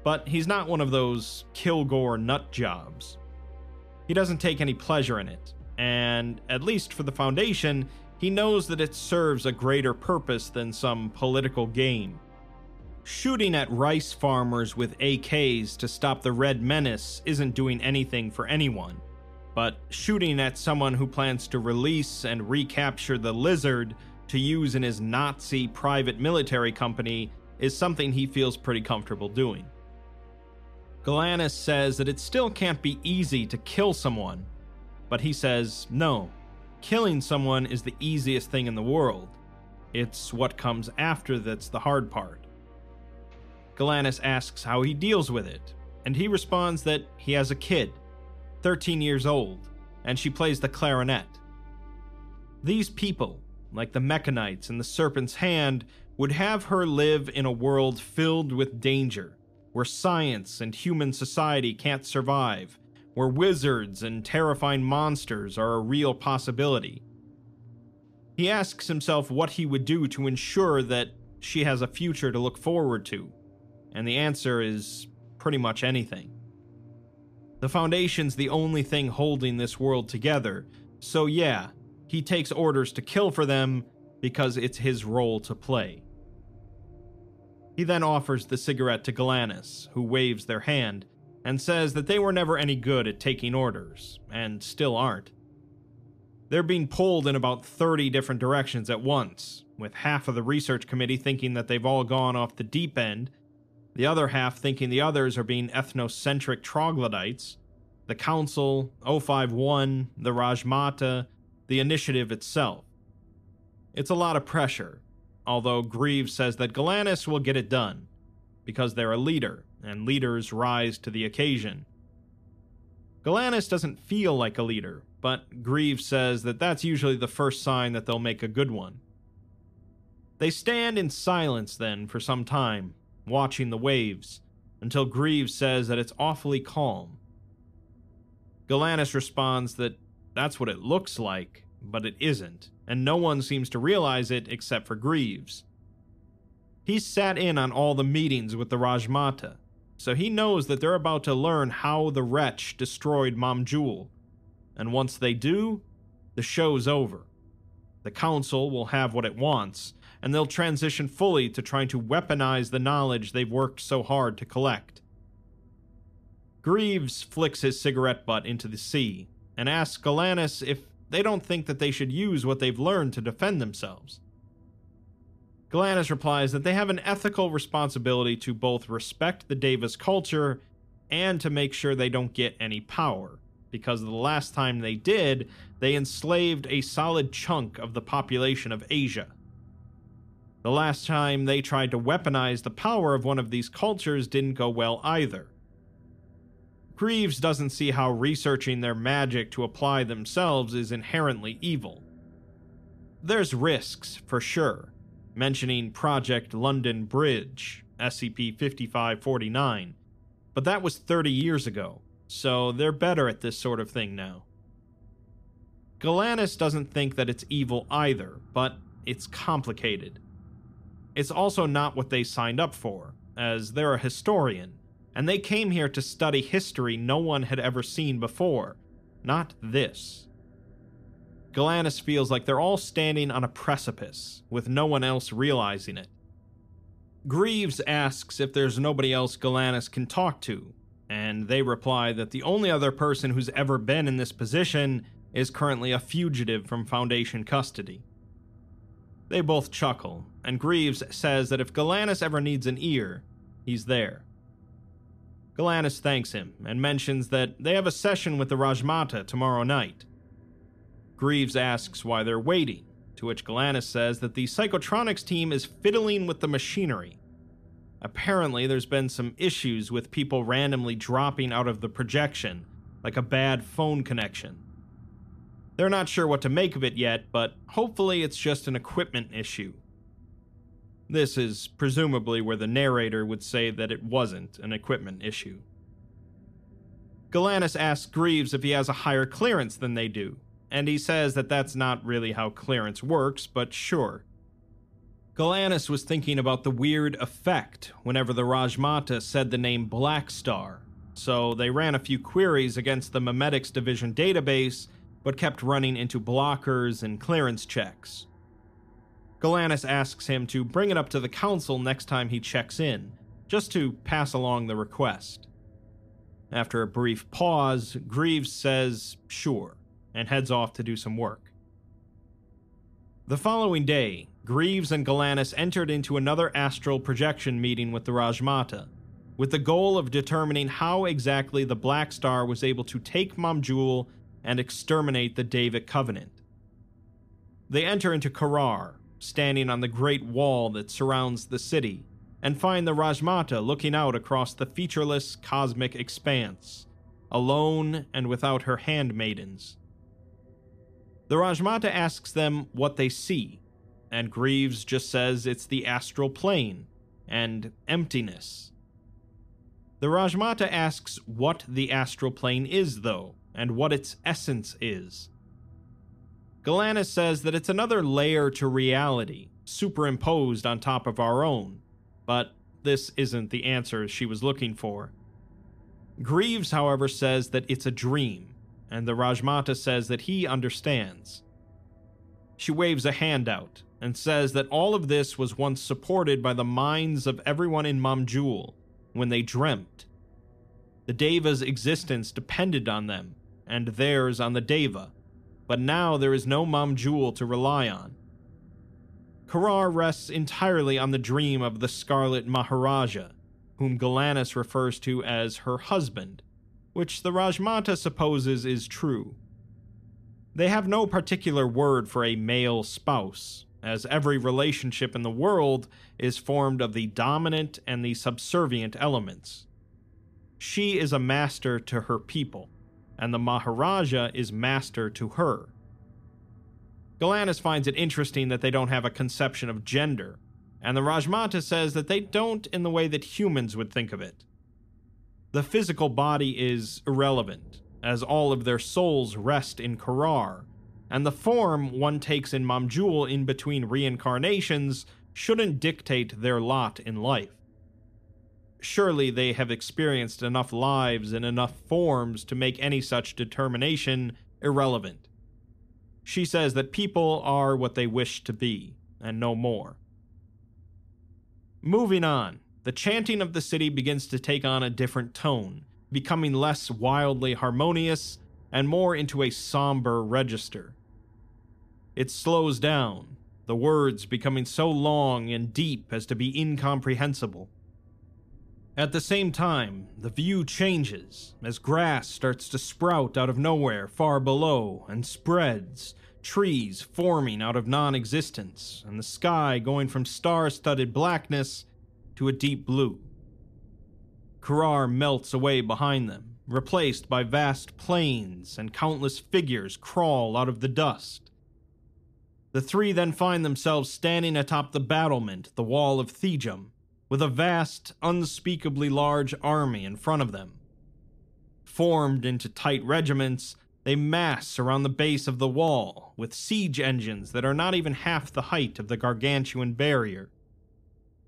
But he's not one of those Kilgore nut jobs. He doesn't take any pleasure in it, and, at least for the Foundation, he knows that it serves a greater purpose than some political game. Shooting at rice farmers with AKs to stop the Red Menace isn't doing anything for anyone, but shooting at someone who plans to release and recapture the Lizard to use in his Nazi private military company is something he feels pretty comfortable doing. Galanis says that it still can't be easy to kill someone, but he says no, killing someone is the easiest thing in the world. It's what comes after that's the hard part. Galanis asks how he deals with it, and he responds that he has a kid, 13 years old, and she plays the clarinet. These people, like the Mekhanites and the Serpent's Hand, would have her live in a world filled with danger, where science and human society can't survive, where wizards and terrifying monsters are a real possibility. He asks himself what he would do to ensure that she has a future to look forward to, and the answer is pretty much anything. The Foundation's the only thing holding this world together, so yeah, he takes orders to kill for them because it's his role to play. He then offers the cigarette to Galanis, who waves their hand and says that they were never any good at taking orders, and still aren't. They're being pulled in about 30 different directions at once, with half of the research committee thinking that they've all gone off the deep end, the other half thinking the others are being ethnocentric troglodytes, the Council, 051, the Rajmata, the initiative itself. It's a lot of pressure, although Greaves says that Galanis will get it done, because they're a leader, and leaders rise to the occasion. Galanis doesn't feel like a leader, but Greaves says that that's usually the first sign that they'll make a good one. They stand in silence then for some time, watching the waves, until Greaves says that it's awfully calm. Galanis responds that that's what it looks like, but it isn't, and no one seems to realize it except for Greaves. He's sat in on all the meetings with the Rajmata, so he knows that they're about to learn how the wretch destroyed Mamjul. And once they do, the show's over. The Council will have what it wants, and they'll transition fully to trying to weaponize the knowledge they've worked so hard to collect. Greaves flicks his cigarette butt into the sea and asks Galanis if they don't think that they should use what they've learned to defend themselves. Galanis replies that they have an ethical responsibility to both respect the Daevic culture and to make sure they don't get any power, because the last time they did, they enslaved a solid chunk of the population of Asia. The last time they tried to weaponize the power of one of these cultures didn't go well either. Greaves doesn't see how researching their magic to apply themselves is inherently evil. There's risks, for sure, mentioning Project London Bridge, SCP 5549, but that was 30 years ago, so they're better at this sort of thing now. Galanis doesn't think that it's evil either, but it's complicated. It's also not what they signed up for, as they're a historian, and they came here to study history no one had ever seen before, not this. Galanis feels like they're all standing on a precipice, with no one else realizing it. Greaves asks if there's nobody else Galanis can talk to, and they reply that the only other person who's ever been in this position is currently a fugitive from Foundation custody. They both chuckle, and Greaves says that if Galanis ever needs an ear, he's there. Galanis thanks him and mentions that they have a session with the Rajmata tomorrow night. Greaves asks why they're waiting, to which Galanis says that the psychotronics team is fiddling with the machinery. Apparently, there's been some issues with people randomly dropping out of the projection, like a bad phone connection. They're not sure what to make of it yet, but hopefully it's just an equipment issue. This is presumably where the narrator would say that it wasn't an equipment issue. Galanis asks Greaves if he has a higher clearance than they do, and he says that that's not really how clearance works, but sure. Galanis was thinking about the weird effect whenever the Rajmata said the name Black Star, so they ran a few queries against the Memetics Division database, but kept running into blockers and clearance checks. Galanis asks him to bring it up to the council next time he checks in, just to pass along the request. After a brief pause, Greaves says, sure, and heads off to do some work. The following day, Greaves and Galanis entered into another astral projection meeting with the Rajmata, with the goal of determining how exactly the Black Star was able to take Mamjul and exterminate the Daevic Covenant. They enter into Korar, standing on the great wall that surrounds the city, and find the Rajmata looking out across the featureless cosmic expanse, alone and without her handmaidens. The Rajmata asks them what they see, and Greaves just says it's the astral plane and emptiness. The Rajmata asks what the astral plane is, though, and what its essence is. Galanis says that it's another layer to reality, superimposed on top of our own, but this isn't the answer she was looking for. Greaves, however, says that it's a dream, and the Rajmata says that he understands. She waves a hand out and says that all of this was once supported by the minds of everyone in Mamjul when they dreamt. The Deva's existence depended on them, and theirs on the Deva, but now there is no Mamjul to rely on. Korar rests entirely on the dream of the Scarlet Maharaja, whom Galanis refers to as her husband, which the Rajmata supposes is true. They have no particular word for a male spouse, as every relationship in the world is formed of the dominant and the subservient elements. She is a master to her people, and the Maharaja is master to her. Galanis finds it interesting that they don't have a conception of gender, and the Rajmata says that they don't in the way that humans would think of it. The physical body is irrelevant, as all of their souls rest in Korar, and the form one takes in Mamjul in between reincarnations shouldn't dictate their lot in life. Surely they have experienced enough lives in enough forms to make any such determination irrelevant. She says that people are what they wish to be, and no more. Moving on, the chanting of the city begins to take on a different tone, becoming less wildly harmonious and more into a somber register. It slows down, the words becoming so long and deep as to be incomprehensible. At the same time, the view changes as grass starts to sprout out of nowhere far below and spreads, trees forming out of non existence, and the sky going from star studded blackness to a deep blue. Korar melts away behind them, replaced by vast plains, and countless figures crawl out of the dust. The three then find themselves standing atop the battlement, the wall of Thejum, with a vast, unspeakably large army in front of them. Formed into tight regiments, they mass around the base of the wall with siege engines that are not even half the height of the gargantuan barrier.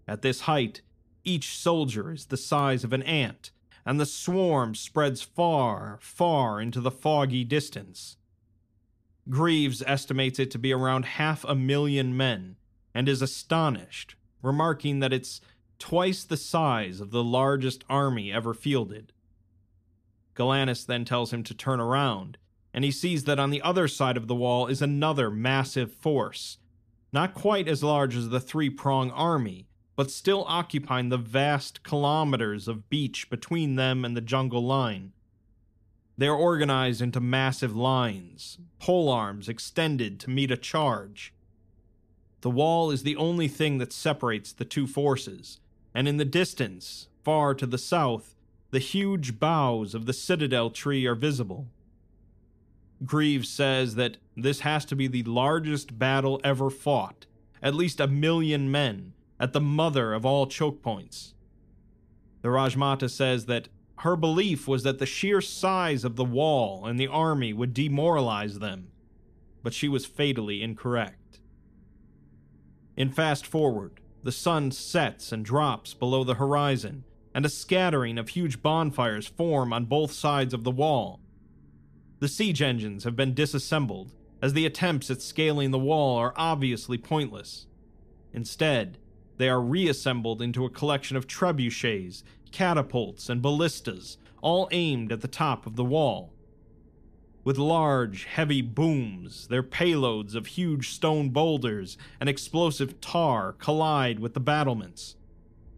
At this height, each soldier is the size of an ant, and the swarm spreads far, far into the foggy distance. Greaves estimates it to be around half a million men, and is astonished, remarking that it's twice the size of the largest army ever fielded. Galanis then tells him to turn around, and he sees that on the other side of the wall is another massive force, not quite as large as the three prong army, but still occupying the vast kilometers of beach between them and the jungle line. They are organized into massive lines, pole arms extended to meet a charge. The wall is the only thing that separates the two forces, and in the distance, far to the south, the huge boughs of the citadel tree are visible. Greaves says that this has to be the largest battle ever fought, at least a million men, at the mother of all choke points. The Rajmata says that her belief was that the sheer size of the wall and the army would demoralize them, but she was fatally incorrect. In Fast Forward, the sun sets and drops below the horizon, and a scattering of huge bonfires form on both sides of the wall, the siege engines have been disassembled, as the attempts at scaling the wall are obviously pointless. Instead, they are reassembled into a collection of trebuchets, catapults, and ballistas, all aimed at the top of the wall. With large, heavy booms, their payloads of huge stone boulders and explosive tar collide with the battlements.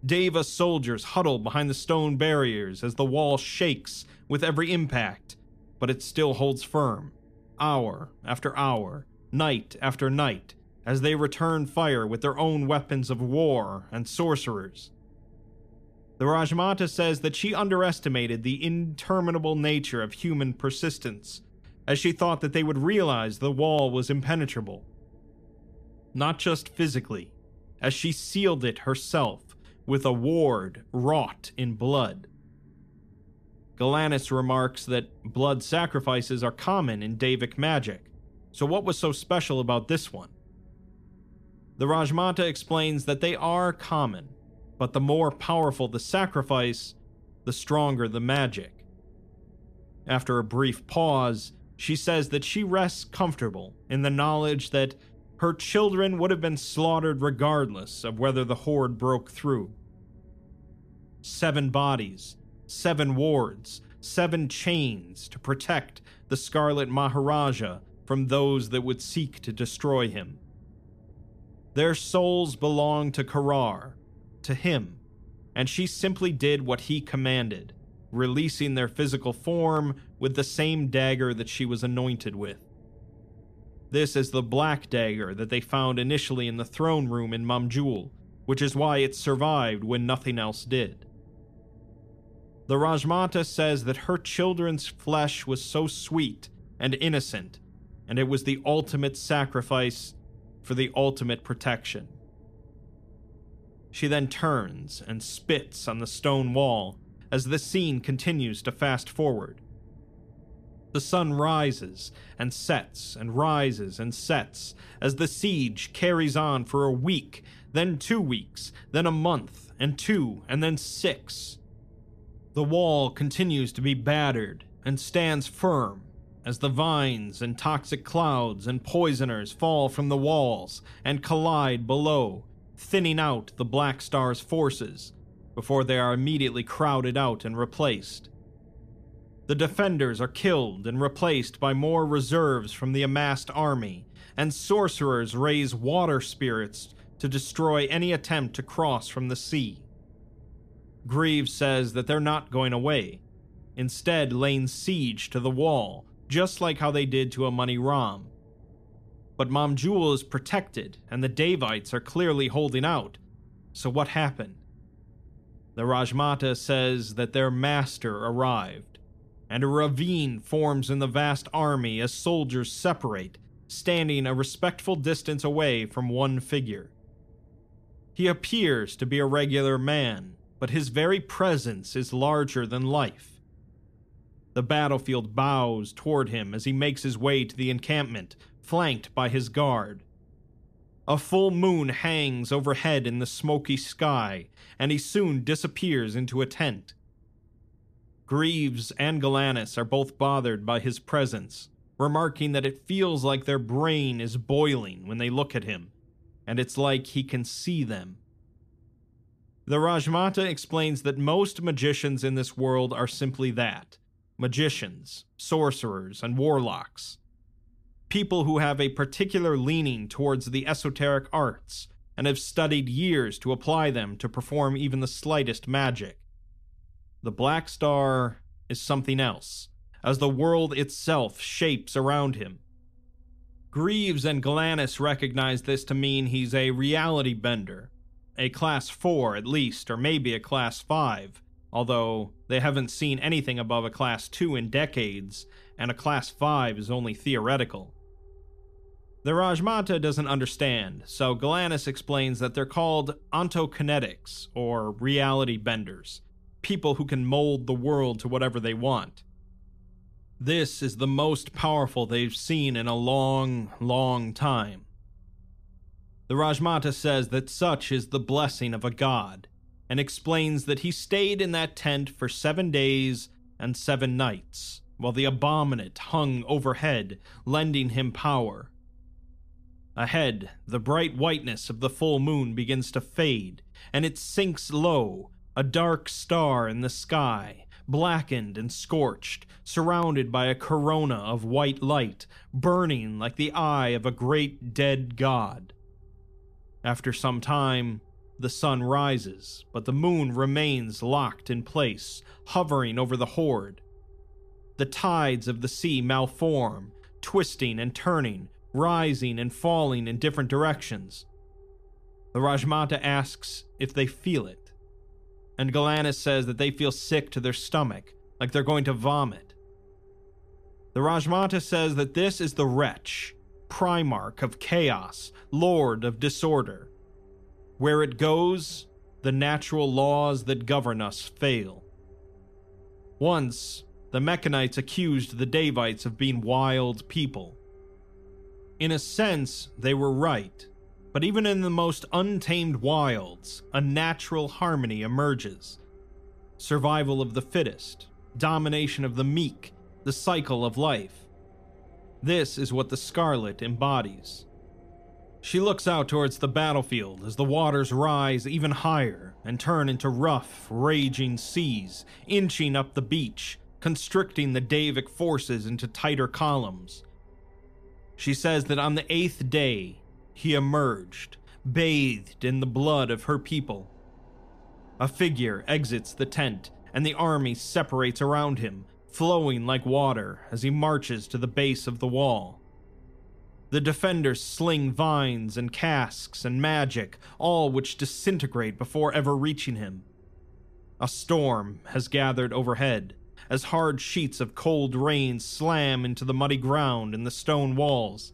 Deva soldiers huddle behind the stone barriers as the wall shakes with every impact but it still holds firm, hour after hour, night after night, as they return fire with their own weapons of war and sorcerers. The Rajmata says that she underestimated the interminable nature of human persistence, as she thought that they would realize the wall was impenetrable. Not just physically, as she sealed it herself with a ward wrought in blood. Galanis remarks that blood sacrifices are common in Daevic magic, so what was so special about this one? The Rajmata explains that they are common, but the more powerful the sacrifice, the stronger the magic. After a brief pause, she says that she rests comfortable in the knowledge that her children would have been slaughtered regardless of whether the horde broke through. Seven bodies, seven wards, seven chains to protect the Scarlet Maharaja from those that would seek to destroy him. Their souls belong to Korar, to him, and she simply did what he commanded, releasing their physical form with the same dagger that she was anointed with. This is the black dagger that they found initially in the throne room in Mamjul, which is why it survived when nothing else did. The Rajmata says that her children's flesh was so sweet and innocent, and it was the ultimate sacrifice for the ultimate protection. She then turns and spits on the stone wall as the scene continues to fast forward. The sun rises and sets and rises and sets as the siege carries on for a week, then two weeks, then a month, and two, and then six. The wall continues to be battered and stands firm as the vines and toxic clouds and poisoners fall from the walls and collide below, thinning out the Black Star's forces before they are immediately crowded out and replaced. The defenders are killed and replaced by more reserves from the amassed army, and sorcerers raise water spirits to destroy any attempt to cross from the sea. Greaves says that they're not going away, instead, laying siege to the wall, just like how they did to Amani Ram. But Mamjul is protected, and the Daevites are clearly holding out. So, what happened? The Rajmata says that their master arrived, and a ravine forms in the vast army as soldiers separate, standing a respectful distance away from one figure. He appears to be a regular man, but his very presence is larger than life. The battlefield bows toward him as he makes his way to the encampment, flanked by his guard. A full moon hangs overhead in the smoky sky, and he soon disappears into a tent. Greaves and Galanis are both bothered by his presence, remarking that it feels like their brain is boiling when they look at him, and it's like he can see them. The Rajmata explains that most magicians in this world are simply that magicians, sorcerers, and warlocks. People who have a particular leaning towards the esoteric arts and have studied years to apply them to perform even the slightest magic. The Black Star is something else, as the world itself shapes around him. Greaves and Galanis recognize this to mean he's a reality bender, a class 4 at least, or maybe a class 5, although they haven't seen anything above a class 2 in decades, and a class 5 is only theoretical. The Rajmata doesn't understand, so Galanis explains that they're called ontokinetics, or reality benders, people who can mold the world to whatever they want. This is the most powerful they've seen in a long, long time. The Rajmata says that such is the blessing of a god, and explains that he stayed in that tent for seven days and seven nights, while the abominate hung overhead, lending him power. Ahead, the bright whiteness of the full moon begins to fade, and it sinks low, a dark star in the sky, blackened and scorched, surrounded by a corona of white light, burning like the eye of a great dead god. After some time, the sun rises, but the moon remains locked in place, hovering over the horde. The tides of the sea malform, twisting and turning, rising and falling in different directions. The Rajmata asks if they feel it, and Galanis says that they feel sick to their stomach, like they're going to vomit. The Rajmata says that this is the wretch, Primarch of chaos, Lord of disorder. Where it goes, the natural laws that govern us fail. Once, the Mekhanites accused the Daevites of being wild people. In a sense, they were right, but even in the most untamed wilds, a natural harmony emerges. Survival of the fittest, domination of the meek, the cycle of life. This is what the Scarlet embodies. She looks out towards the battlefield as the waters rise even higher and turn into rough, raging seas, inching up the beach, constricting the Daevic forces into tighter columns. She says that on the eighth day, he emerged, bathed in the blood of her people. A figure exits the tent, and the army separates around him, flowing like water as he marches to the base of the wall. The defenders sling vines and casks and magic, all which disintegrate before ever reaching him. A storm has gathered overhead as hard sheets of cold rain slam into the muddy ground and the stone walls.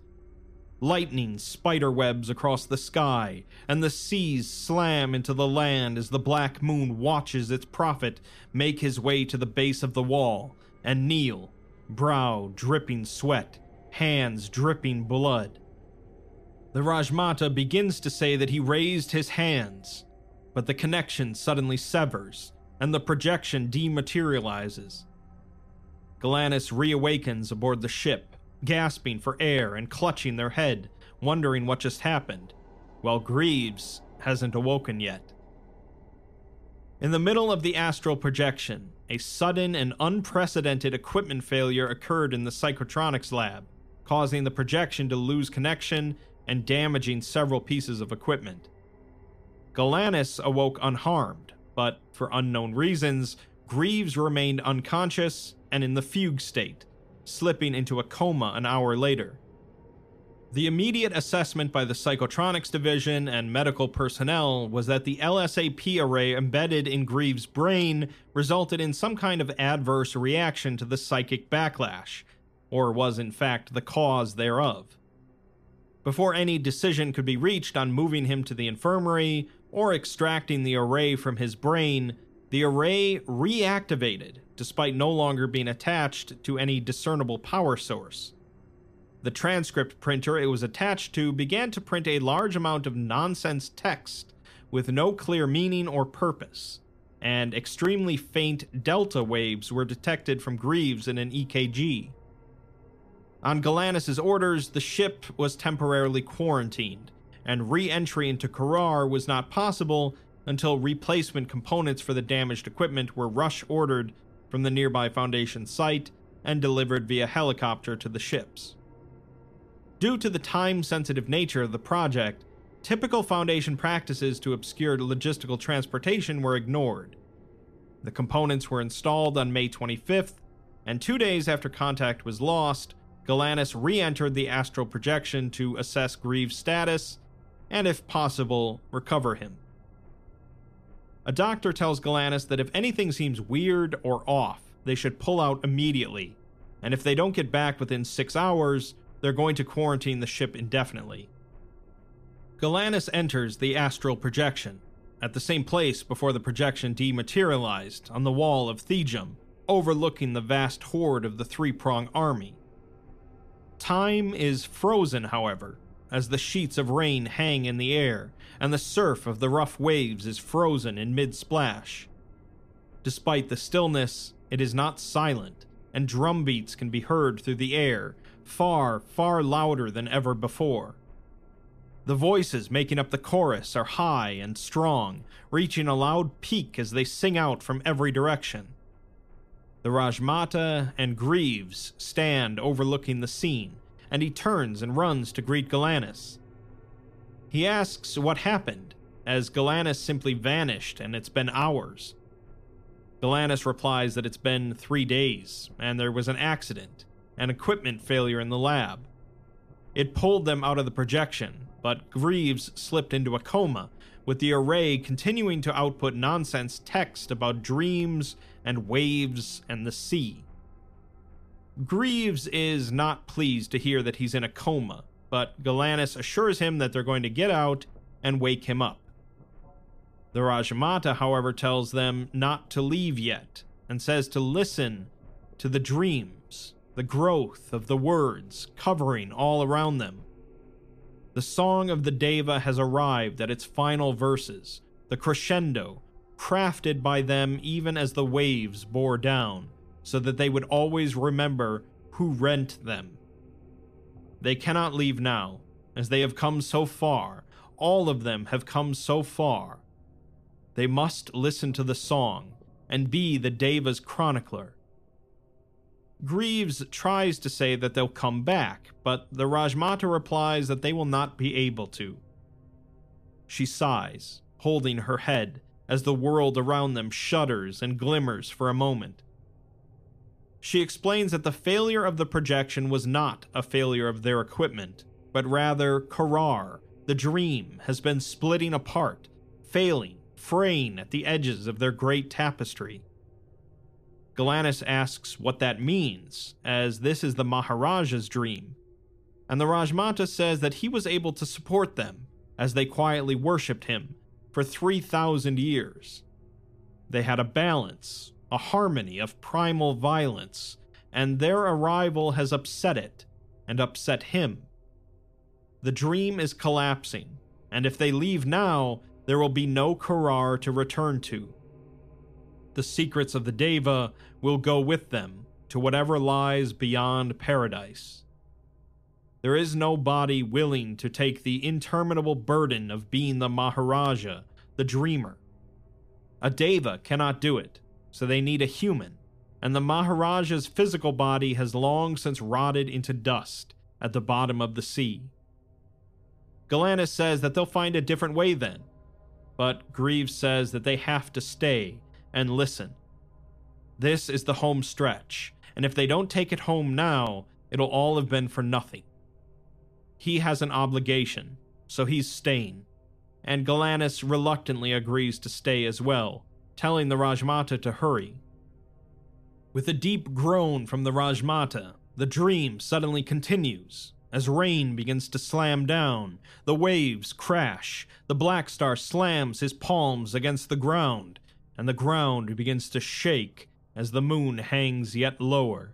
Lightning spiderwebs across the sky, and the seas slam into the land as the black moon watches its prophet make his way to the base of the wall and kneel, brow dripping sweat hands dripping blood. The Rajmata begins to say that he raised his hands, but the connection suddenly severs and the projection dematerializes. Galanis reawakens aboard the ship, gasping for air and clutching their head, wondering what just happened, while Greaves hasn't awoken yet. In the middle of the astral projection, a sudden and unprecedented equipment failure occurred in the psychotronics lab causing the projection to lose connection and damaging several pieces of equipment. Galanis awoke unharmed, but for unknown reasons, Greaves remained unconscious and in the fugue state, slipping into a coma an hour later. The immediate assessment by the Psychotronics Division and medical personnel was that the LSAP array embedded in Greaves' brain resulted in some kind of adverse reaction to the psychic backlash, or was in fact the cause thereof. Before any decision could be reached on moving him to the infirmary or extracting the array from his brain, the array reactivated despite no longer being attached to any discernible power source. The transcript printer it was attached to began to print a large amount of nonsense text with no clear meaning or purpose, and extremely faint delta waves were detected from Greaves in an EKG. On Galanis' orders, the ship was temporarily quarantined, and re entry into Korar was not possible until replacement components for the damaged equipment were rush ordered from the nearby Foundation site and delivered via helicopter to the ships. Due to the time sensitive nature of the project, typical Foundation practices to obscure logistical transportation were ignored. The components were installed on May 25th, and two days after contact was lost, Galanis re entered the astral projection to assess Greaves' status and, if possible, recover him. A doctor tells Galanis that if anything seems weird or off, they should pull out immediately, and if they don't get back within six hours, they're going to quarantine the ship indefinitely. Galanis enters the astral projection, at the same place before the projection dematerialized on the wall of Thejum, overlooking the vast horde of the three prong army. Time is frozen, however, as the sheets of rain hang in the air, and the surf of the rough waves is frozen in mid splash. Despite the stillness, it is not silent, and drum beats can be heard through the air, far, far louder than ever before. The voices making up the chorus are high and strong, reaching a loud peak as they sing out from every direction. The Rajmata and Greaves stand overlooking the scene, and he turns and runs to greet Galanis. He asks what happened, as Galanis simply vanished and it's been hours. Galanis replies that it's been three days, and there was an accident, an equipment failure in the lab. It pulled them out of the projection, but Greaves slipped into a coma, with the array continuing to output nonsense text about dreams and waves and the sea. Greaves is not pleased to hear that he's in a coma, but Galanis assures him that they're going to get out and wake him up. The Rajmata, however, tells them not to leave yet and says to listen to the dreams, the growth of the words covering all around them. The song of the Deva has arrived at its final verses, the crescendo, crafted by them even as the waves bore down, so that they would always remember who rent them. They cannot leave now, as they have come so far. All of them have come so far. They must listen to the song and be the Deva's chronicler. Greaves tries to say that they'll come back, but the Rajmata replies that they will not be able to. She sighs, holding her head, as the world around them shudders and glimmers for a moment. She explains that the failure of the projection was not a failure of their equipment, but rather Korar, the dream, has been splitting apart, failing, fraying at the edges of their great tapestry. Galanis asks what that means, as this is the Maharaja's dream, and the Rajmata says that he was able to support them as they quietly worshipped him for 3,000 years. They had a balance, a harmony of primal violence, and their arrival has upset it and upset him. The dream is collapsing, and if they leave now, there will be no Korar to return to. The secrets of the Deva will go with them to whatever lies beyond paradise. There is no body willing to take the interminable burden of being the Maharaja, the dreamer. A Deva cannot do it, so they need a human, and the Maharaja's physical body has long since rotted into dust at the bottom of the sea. Galanis says that they'll find a different way then, but Greaves says that they have to stay and listen. This is the home stretch, and if they don't take it home now, it'll all have been for nothing. He has an obligation, so he's staying, and Galanis reluctantly agrees to stay as well, telling the Rajmata to hurry. With a deep groan from the Rajmata, the dream suddenly continues. As rain begins to slam down, the waves crash, the Black Star slams his palms against the ground, and the ground begins to shake as the moon hangs yet lower.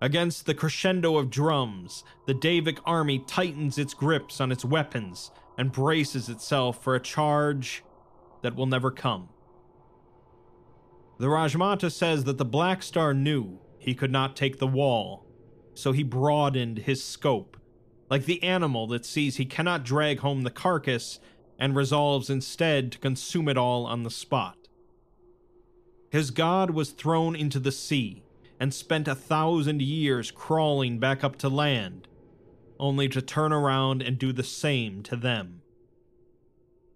Against the crescendo of drums, the Daevic army tightens its grips on its weapons and braces itself for a charge that will never come. The Rajmata says that the Black Star knew he could not take the wall, so he broadened his scope, like the animal that sees he cannot drag home the carcass and resolves instead to consume it all on the spot. His god was thrown into the sea and spent a thousand years crawling back up to land, only to turn around and do the same to them.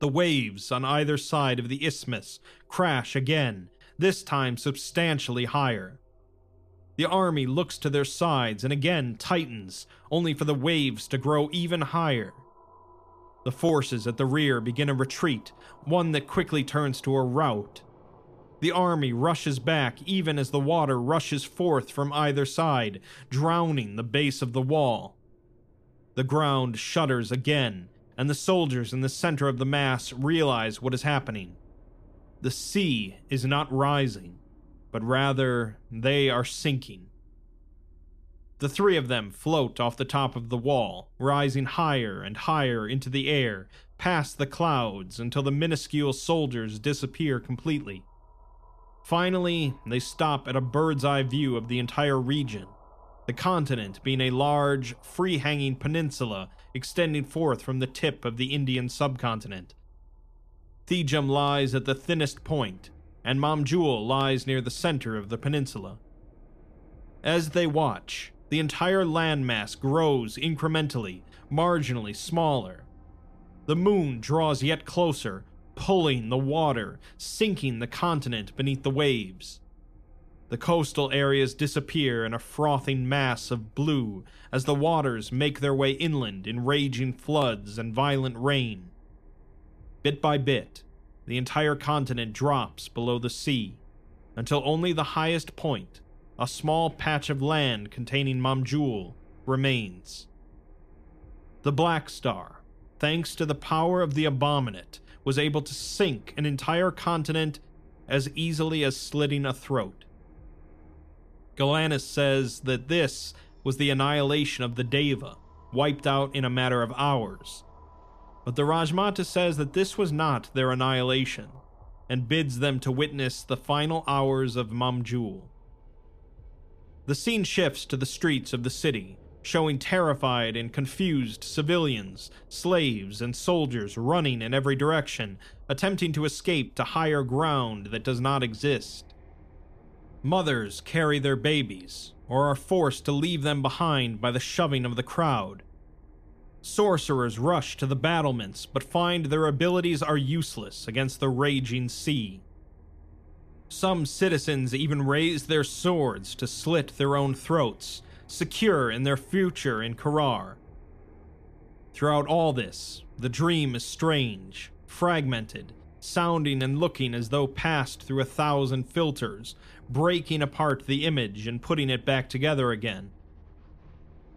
The waves on either side of the isthmus crash again, this time substantially higher. The army looks to their sides and again tightens, only for the waves to grow even higher. The forces at the rear begin a retreat, one that quickly turns to a rout. The army rushes back even as the water rushes forth from either side, drowning the base of the wall. The ground shudders again, and the soldiers in the center of the mass realize what is happening. The sea is not rising, but rather they are sinking. The three of them float off the top of the wall, rising higher and higher into the air, past the clouds until the minuscule soldiers disappear completely. Finally, they stop at a bird's eye view of the entire region, the continent being a large, free hanging peninsula extending forth from the tip of the Indian subcontinent. Thejum lies at the thinnest point, and Mamjul lies near the center of the peninsula. As they watch, the entire landmass grows incrementally, marginally smaller. The moon draws yet closer, pulling the water, sinking the continent beneath the waves. The coastal areas disappear in a frothing mass of blue as the waters make their way inland in raging floods and violent rain. Bit by bit, the entire continent drops below the sea until only the highest point, a small patch of land containing Mamjul, remains. The Black Star, thanks to the power of the Abominate, was able to sink an entire continent as easily as slitting a throat. Galanis says that this was the annihilation of the Daeva, wiped out in a matter of hours. But the Rajmata says that this was not their annihilation, and bids them to witness the final hours of Mamjul. The scene shifts to the streets of the city, showing terrified and confused civilians, slaves, and soldiers running in every direction, attempting to escape to higher ground that does not exist. Mothers carry their babies, or are forced to leave them behind by the shoving of the crowd. Sorcerers rush to the battlements, but find their abilities are useless against the raging sea. Some citizens even raise their swords to slit their own throats, secure in their future in Korar. Throughout all this, the dream is strange, fragmented, sounding and looking as though passed through a thousand filters, breaking apart the image and putting it back together again.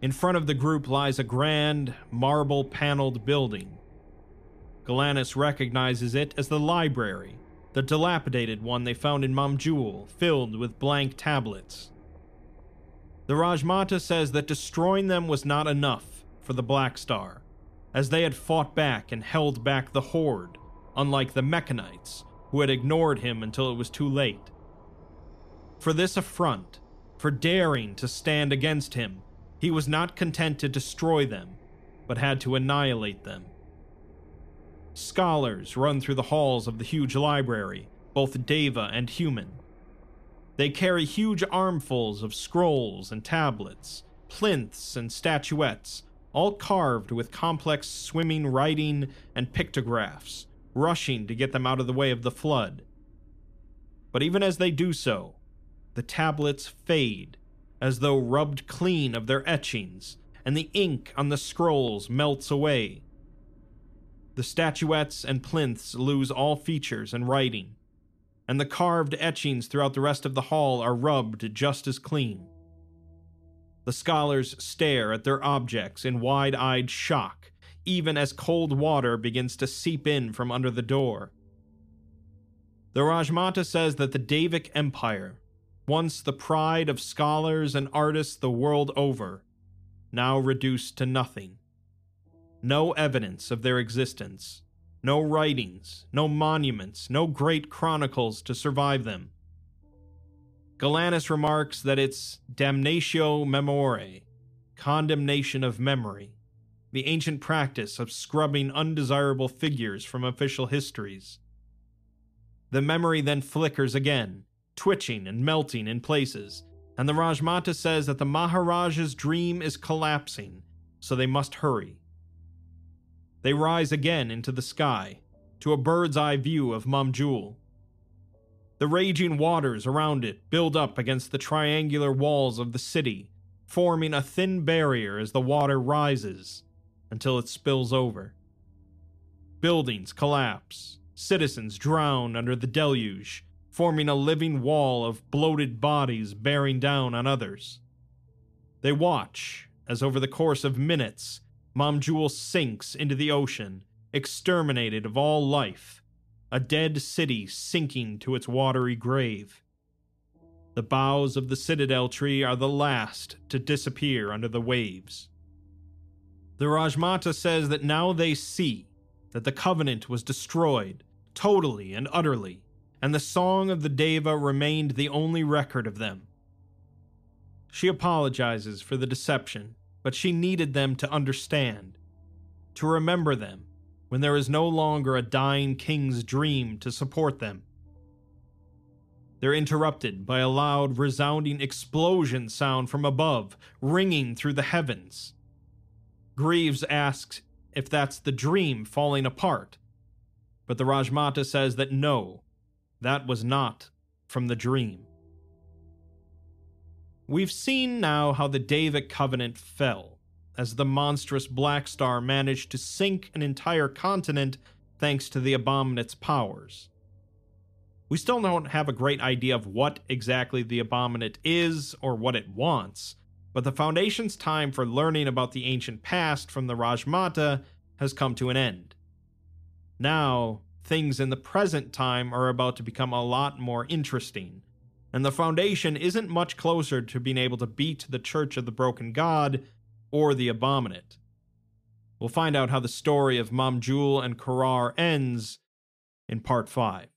In front of the group lies a grand, marble paneled building. Galanis recognizes it as the library, the dilapidated one they found in Mamjul, filled with blank tablets. The Rajmata says that destroying them was not enough for the Black Star, as they had fought back and held back the Horde, unlike the Mekhanites, who had ignored him until it was too late. For this affront, for daring to stand against him, he was not content to destroy them, but had to annihilate them. Scholars run through the halls of the huge library, both Daeva and human, they carry huge armfuls of scrolls and tablets, plinths and statuettes, all carved with complex swimming writing and pictographs, rushing to get them out of the way of the flood. But even as they do so, the tablets fade, as though rubbed clean of their etchings, and the ink on the scrolls melts away. The statuettes and plinths lose all features and writing, and the carved etchings throughout the rest of the hall are rubbed just as clean. The scholars stare at their objects in wide eyed shock, even as cold water begins to seep in from under the door. The Rajmata says that the Daevic Empire, once the pride of scholars and artists the world over, now reduced to nothing. No evidence of their existence, no writings, no monuments, no great chronicles to survive them. Galanis remarks that it's damnatio memoriae, condemnation of memory, the ancient practice of scrubbing undesirable figures from official histories. The memory then flickers again, twitching and melting in places, and the Rajmata says that the Maharaja's dream is collapsing, so they must hurry. They rise again into the sky, to a bird's eye view of Mamjul. The raging waters around it build up against the triangular walls of the city, forming a thin barrier as the water rises until it spills over. Buildings collapse, citizens drown under the deluge, forming a living wall of bloated bodies bearing down on others. They watch as, over the course of minutes, Mamjul sinks into the ocean, exterminated of all life, a dead city sinking to its watery grave. The boughs of the citadel tree are the last to disappear under the waves. The Rajmata says that now they see that the covenant was destroyed, totally and utterly, and the song of the Daeva remained the only record of them. She apologizes for the deception, but she needed them to understand, to remember them, when there is no longer a dying king's dream to support them. They're interrupted by a loud, resounding explosion sound from above, ringing through the heavens. Greaves asks if that's the dream falling apart, but the Rajmata says that no, that was not from the dream. We've seen now how the Daeva covenant fell, as the monstrous Black Star managed to sink an entire continent thanks to the Abominate's powers. We still don't have a great idea of what exactly the Abominate is or what it wants, but the Foundation's time for learning about the ancient past from the Rajmata has come to an end. Now, things in the present time are about to become a lot more interesting, and the Foundation isn't much closer to being able to beat the Church of the Broken God or the Abominate. We'll find out how the story of Mamjul and Korar ends in part 5.